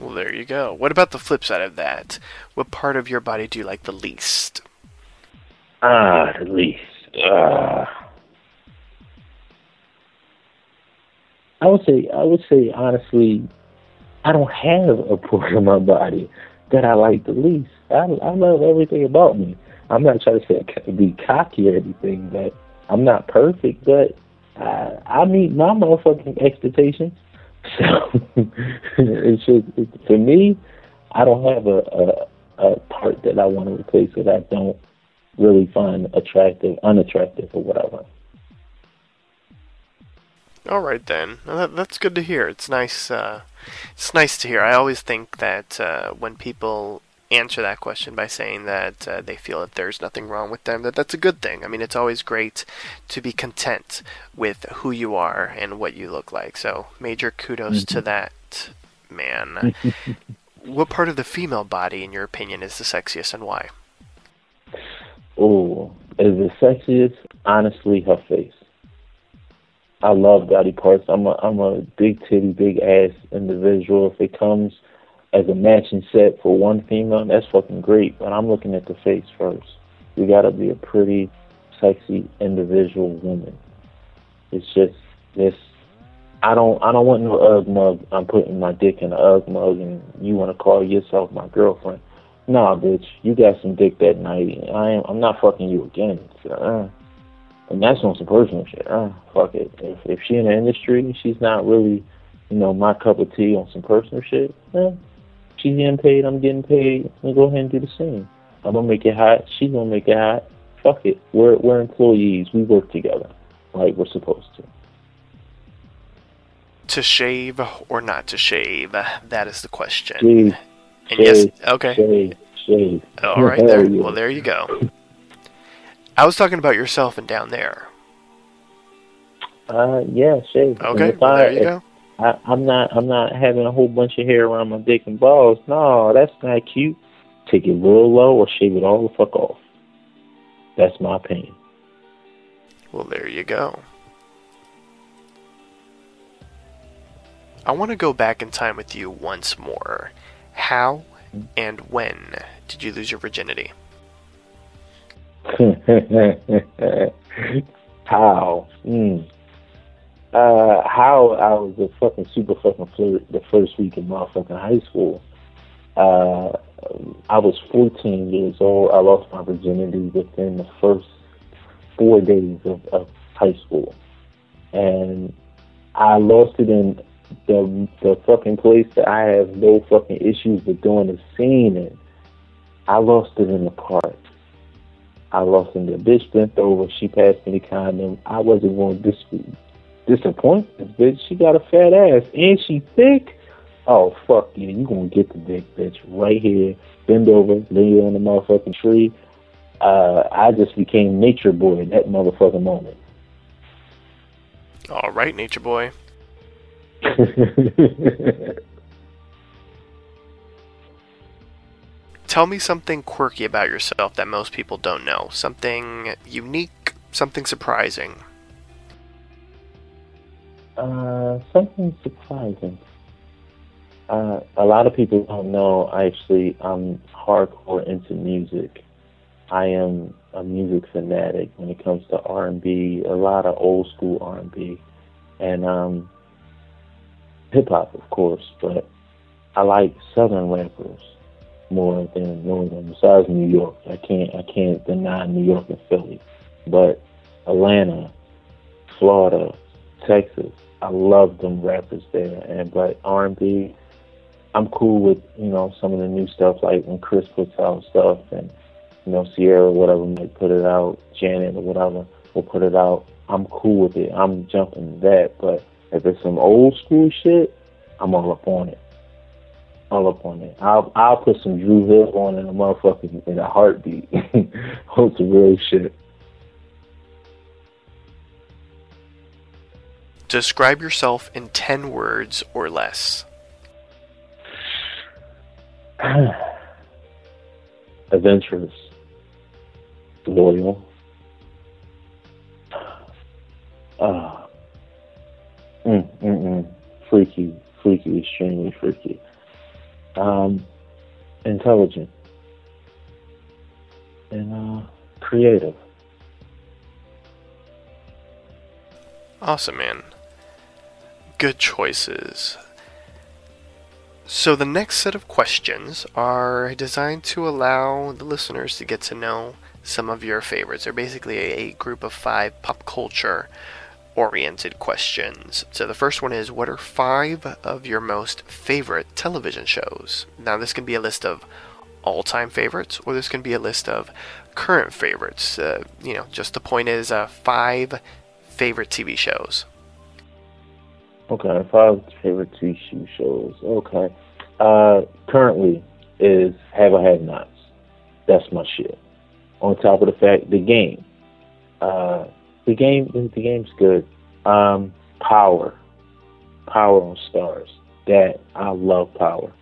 S2: Well, there you go. What about the flip side of that? What part of your body do you like the least?
S3: Ah, at least. Ah. I would say, I would say honestly, I don't have a part of my body that I like the least. I, I love everything about me. I'm not trying to say be cocky or anything, but I'm not perfect. But I, I meet my motherfucking expectations. So it's just it's, for me, I don't have a, a a part that I want to replace that I don't really find attractive, unattractive, or whatever.
S2: All right then. That, that's good to hear. It's nice. Uh, it's nice to hear. I always think that uh, when people answer that question by saying that uh, they feel that there's nothing wrong with them, that that's a good thing. I mean, it's always great to be content with who you are and what you look like. So, major kudos to that, man. what part of the female body, in your opinion, is the sexiest and why?
S3: Oh, is the sexiest? Honestly, her face. I love body parts. I'm a I'm a big titty, big ass individual. If it comes as a matching set for one female, that's fucking great. But I'm looking at the face first. You gotta be a pretty, sexy individual woman. It's just this. I don't I don't want no UGG mug. I'm putting my dick in a UGG mug, and you want to call yourself my girlfriend? Nah, bitch. You got some dick that night. I am. I'm not fucking you again. So, uh, And that's on some personal shit. Uh, fuck it. If if she in the industry, she's not really, you know, my cup of tea on some personal shit. Eh, she's getting paid. I'm getting paid. Let me go ahead and do the same. I'm gonna make it hot. She's gonna make it hot. Fuck it. We're we're employees. We work together, like we're supposed to.
S2: To shave or not to shave? That is the question.
S3: Shave,
S2: and yes, okay.
S3: shave, shave.
S2: All right there. Well, there you go. I was talking about yourself and down there.
S3: Uh, yeah, shave.
S2: Okay, well,
S3: I,
S2: there you go.
S3: I, I'm not I'm not having a whole bunch of hair around my dick and balls. No, that's not cute. Take it real low or shave it all the fuck off. That's my opinion.
S2: Well, there you go. I want to go back in time with you once more. How and when did you lose your virginity?
S3: how? Mm. Uh, how I was a fucking super fucking flirt the first week in motherfucking high school. Uh, I was 14 years old. I lost my virginity within the first four days of, of high school, and I lost it in the the fucking place that I have no fucking issues with doing a scene in. I lost it in the park. I lost in the bitch bent over. She passed me the condom. I wasn't going to dis- disappoint this bitch. She got a fat ass and she thick. Oh fuck yeah, you gonna get the dick, bitch, right here. Bend over, lay on the motherfucking tree. Uh, I just became nature boy in that motherfucking moment.
S2: All right, Nature Boy. Tell me something quirky about yourself that most people don't know. Something unique, something surprising.
S3: Uh, something surprising. Uh, a lot of people don't know. I actually, I'm hardcore into music. I am a music fanatic when it comes to R&B. A lot of old school R&B, and um, hip hop, of course. But I like Southern rappers more than Northern. Besides New York, I can't I can't deny New York and Philly, but Atlanta, Florida, Texas. I love them rappers there, and but R and B, I'm cool with you know some of the new stuff like when Chris puts out stuff and you know Ciara or whatever might put it out, Janet or whatever will put it out. I'm cool with it. I'm jumping that, but if it's some old school shit, I'm all up on it. All up on it. I'll I'll put some Dru Hill on in a motherfucking in a heartbeat. Hold some real shit.
S2: Describe yourself in 10 words or less.
S3: adventurous, loyal, uh, mm, mm, mm, freaky, freaky, extremely freaky, um, intelligent, and uh, creative.
S2: Awesome, man. Good choices. So, the next set of questions are designed to allow the listeners to get to know some of your favorites. They're basically a, group of five pop culture oriented questions. So, the first one is What are five of your most favorite television shows? Now, this can be a list of all time favorites, or this can be a list of current favorites. Uh, you know, just the point is uh, five favorite TV shows.
S3: Okay, five favorite TV shows. Okay. Uh, currently is Have I Have Nots. That's my shit. On top of the fact, the game. Uh, the game, the game's good. Um, Power. Power on Starz. That, I love Power.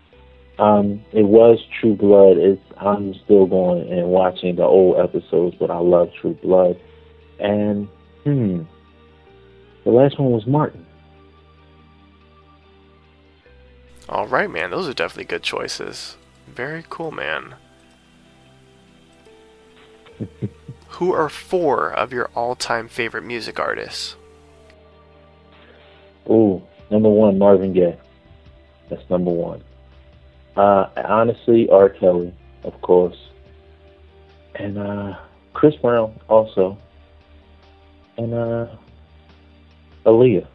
S3: Um, it was True Blood. It's, I'm still going and watching the old episodes, but I love True Blood. And, hmm, the last one was Martin.
S2: All right, man. Those are definitely good choices. Very cool, man. Who are four of your all-time favorite music artists?
S3: Ooh, number one, Marvin Gaye. That's number one. Uh, honestly, R. Kelly, of course, and uh, Chris Brown also. and uh, Aaliyah.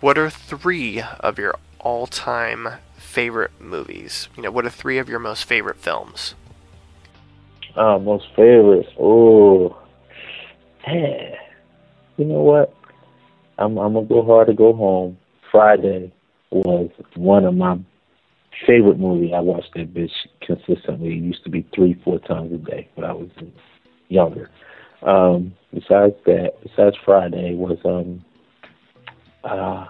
S2: What are three of your all-time favorite movies? You know, what are three of your most favorite films?
S3: Uh, most favorites. Oh, man. You know what? I'm I'm gonna go hard to go home. Friday was one of my favorite movie. I watched that bitch consistently. It used to be three, four times a day when I was younger. Um, besides that, besides Friday was um uh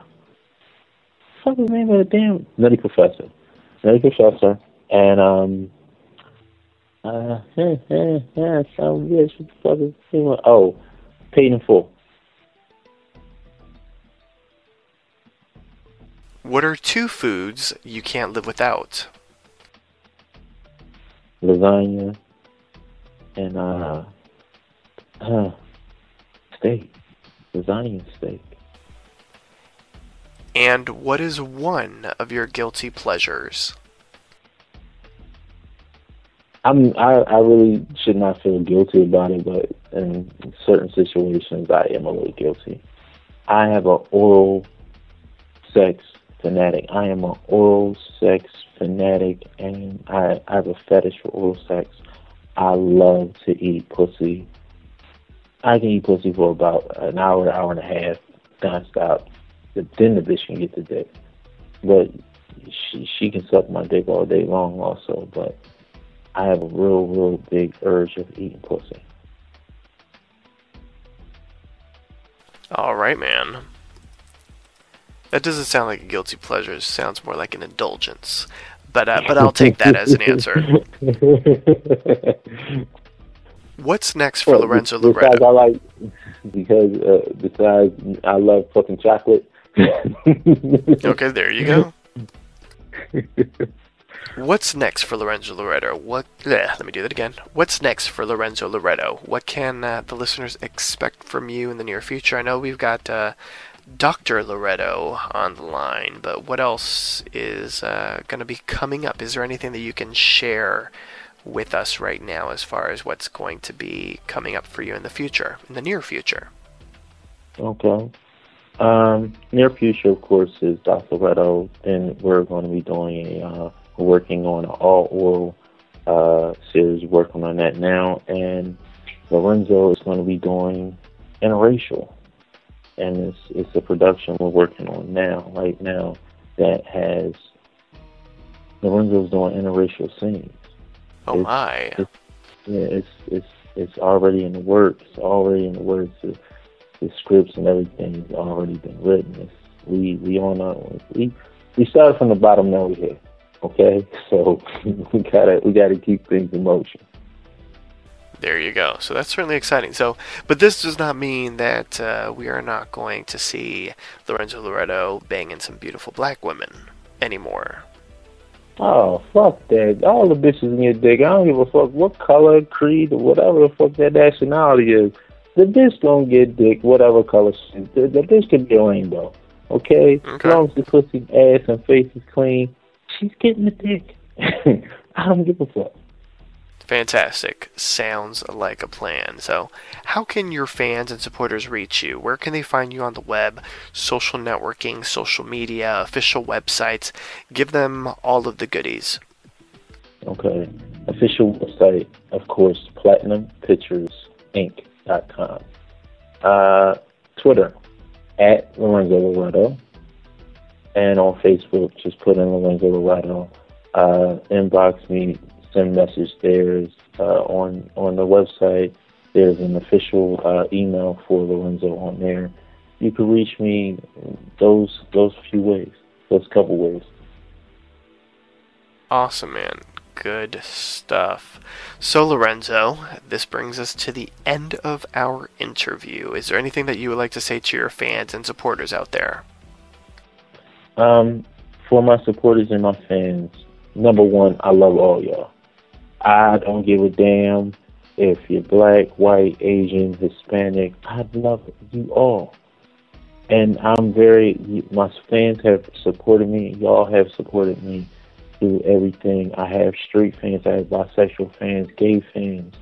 S3: what's the name of the damn Nutty Professor. Nutty Professor and um uh yeah, yeah, yeah, what the fuck is the oh Paid in Full.
S2: What are two foods you can't live without?
S3: lasagna, and uh, uh, steak. Lasagna and steak.
S2: And what is one of your guilty pleasures?
S3: I'm I, I really should not feel guilty about it, but in certain situations I am a little guilty. I have an oral sex fanatic. I am an oral sex fanatic and I, I have a fetish for oral sex. I love to eat pussy. I can eat pussy for about an hour, hour and a half, nonstop. But then the bitch can get the dick. But she she can suck my dick all day long also, but I have a real, real big urge of eating pussy.
S2: All right, man. That doesn't sound like a guilty pleasure. It sounds more like an indulgence. But uh, but I'll take that as an answer. What's next for
S3: Well,
S2: Lorenzo
S3: Besides, I like because uh, besides I love fucking chocolate.
S2: Okay, there you go. What's next for Lorenzo Loretto? What? bleh, let me do that again. What's next for Lorenzo Loretto? What can uh, the listeners expect from you in the near future? I know we've got uh, Dr. Loretto on the line, but what else is uh, going to be coming up? Is there anything that you can share with us right now as far as what's going to be coming up for you in the future, in the near future?
S3: Okay. Um, near future, of course, is Dr. Loretto, and we're going to be doing a uh, working on an all oral uh, series, working on that now, and Lorenzo is going to be doing interracial, and it's it's a production we're working on now, right now, that has Lorenzo's doing interracial scenes.
S2: Oh
S3: It's-
S2: my.
S3: it's- Yeah, it's it's it's already in the works. Already in the works. The, the scripts and everything has already been written. It's, we we on our we we started from the bottom. Now we're here. Okay, so we gotta we gotta keep things in motion.
S2: There you go. So that's certainly exciting. So, but this does not mean that uh, we are not going to see Lorenzo Loretto banging some beautiful black women anymore.
S3: Oh fuck that! All the bitches in your dick. I don't give a fuck what color, creed, or whatever the fuck that nationality is. The bitch gonna get dick, whatever color she is. The, the bitch can be a rainbow. Okay?
S2: Okay.
S3: As long as the pussy, ass, and face is clean, she's getting the dick. I don't give a fuck.
S2: Fantastic. Sounds like a plan. So, how can your fans and supporters reach you? Where can they find you on the web, social networking, social media, official websites? Give them all of the goodies.
S3: Okay. Official website, of course, platinumpicturesinc.com. Uh, Twitter, at Lorenzo Loretto. And on Facebook, just put in Lorenzo Loretto. Uh, inbox me, send message. There's uh, on on the website. There's an official uh, email for Lorenzo on there. You can reach me those those few ways, those couple ways.
S2: Awesome, man. Good stuff. So, Lorenzo, this brings us to the end of our interview. Is there anything that you would like to say to your fans and supporters out there?
S3: Um, for my supporters and my fans, number one, I love all y'all. I don't give a damn if you're black, white, Asian, Hispanic. I love you all. And I'm very, my fans have supported me. Y'all have supported me. Through everything. I have street fans, I have bisexual fans, gay fans.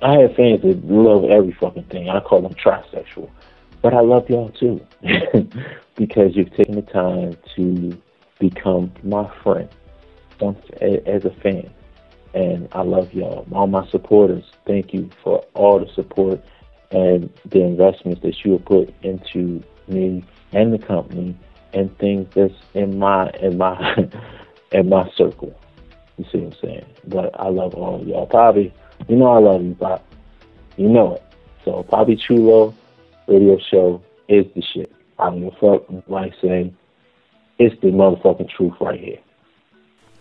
S3: I have fans that love every fucking thing. I call them trisexual. But I love y'all too. because you've taken the time to become my friend once as a fan. And I love y'all. All my supporters, thank you for all the support and the investments that you have put into me and the company and things that's in my in my in my circle. You see what I'm saying? But I love all of y'all. Bobby, you know I love you, Bob. You know it. So Poppy Chulo radio show is the shit. I don't give a fuck like say it's the motherfucking truth right here.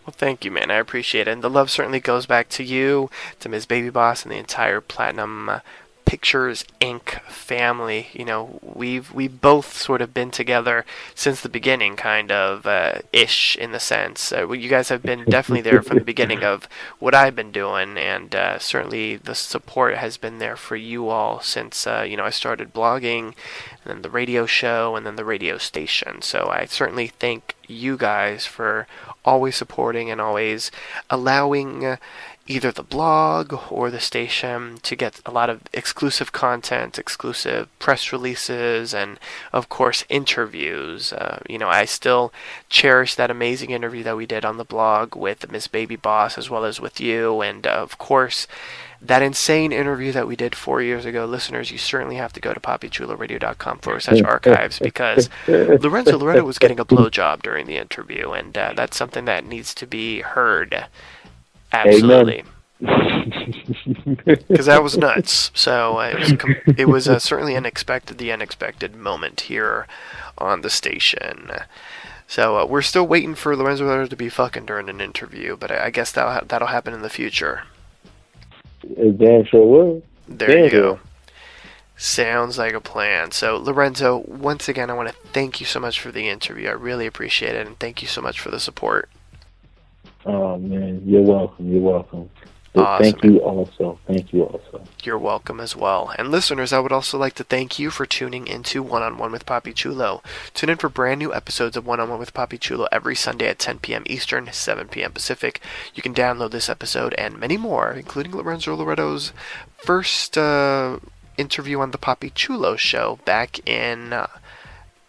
S2: Well, thank you, man. I appreciate it. And the love certainly goes back to you, to Ms. Baby Boss, and the entire Platinum Pictures Inc. family. You know, we've we've both sort of been together since the beginning, kind of uh, ish in the sense. Uh, you guys have been definitely there from the beginning of what I've been doing, and uh, certainly the support has been there for you all since uh, you know I started blogging, and then the radio show, and then the radio station. So I certainly thank you guys for always supporting and always allowing uh, either the blog or the station to get a lot of exclusive content, exclusive press releases, and of course interviews. Uh, you know, I still cherish that amazing interview that we did on the blog with Miss Baby Boss as well as with you, and uh, of course. That insane interview that we did four years ago, listeners, you certainly have to go to poppychuloradio.com forward slash archives because Lorenzo Loretto was getting a blowjob during the interview, and uh, that's something that needs to be heard. Absolutely. Because that was nuts. So uh, it was, com- it was uh, certainly unexpected, the unexpected moment here on the station. So uh, we're still waiting for Lorenzo Loretto to be fucking during an interview, but I, I guess that'll ha- that'll happen in the future.
S3: It damn sure will.
S2: There
S3: Damn
S2: you go.
S3: sure.
S2: Sounds like a plan. So, Lorenzo, once again, I want to thank you so much for the interview. I really appreciate it, and thank you so much for the support.
S3: Oh man, you're welcome. You're welcome. But Thank you also. Thank you also.
S2: You're welcome as well. And listeners, I would also like to thank you for tuning into One on One with Poppy Chulo. Tune in for brand new episodes of One on One with Poppy Chulo every Sunday at 10 p.m. Eastern, 7 p.m. Pacific. You can download this episode and many more, including Lorenzo Loretto's first uh, interview on the Poppy Chulo show back in. Uh,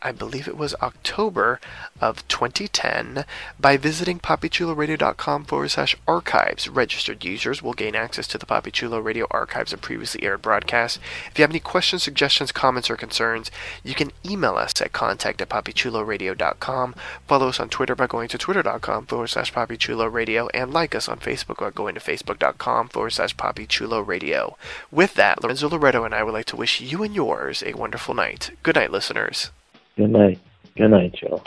S2: I believe it was October of 2010 by visiting poppychuloradio.com forward slash archives. Registered users will gain access to the Poppy Chulo Radio archives of previously aired broadcasts. If you have any questions, suggestions, comments, or concerns, you can email us at contact at poppychuloradio.com. Follow us on Twitter by going to twitter.com forward slash poppychuloradio and like us on Facebook by going to facebook.com forward slash poppychuloradio. With that, Lorenzo Loretto and I would like to wish you and yours a wonderful night. Good night, listeners.
S3: Good night. Good night, y'all.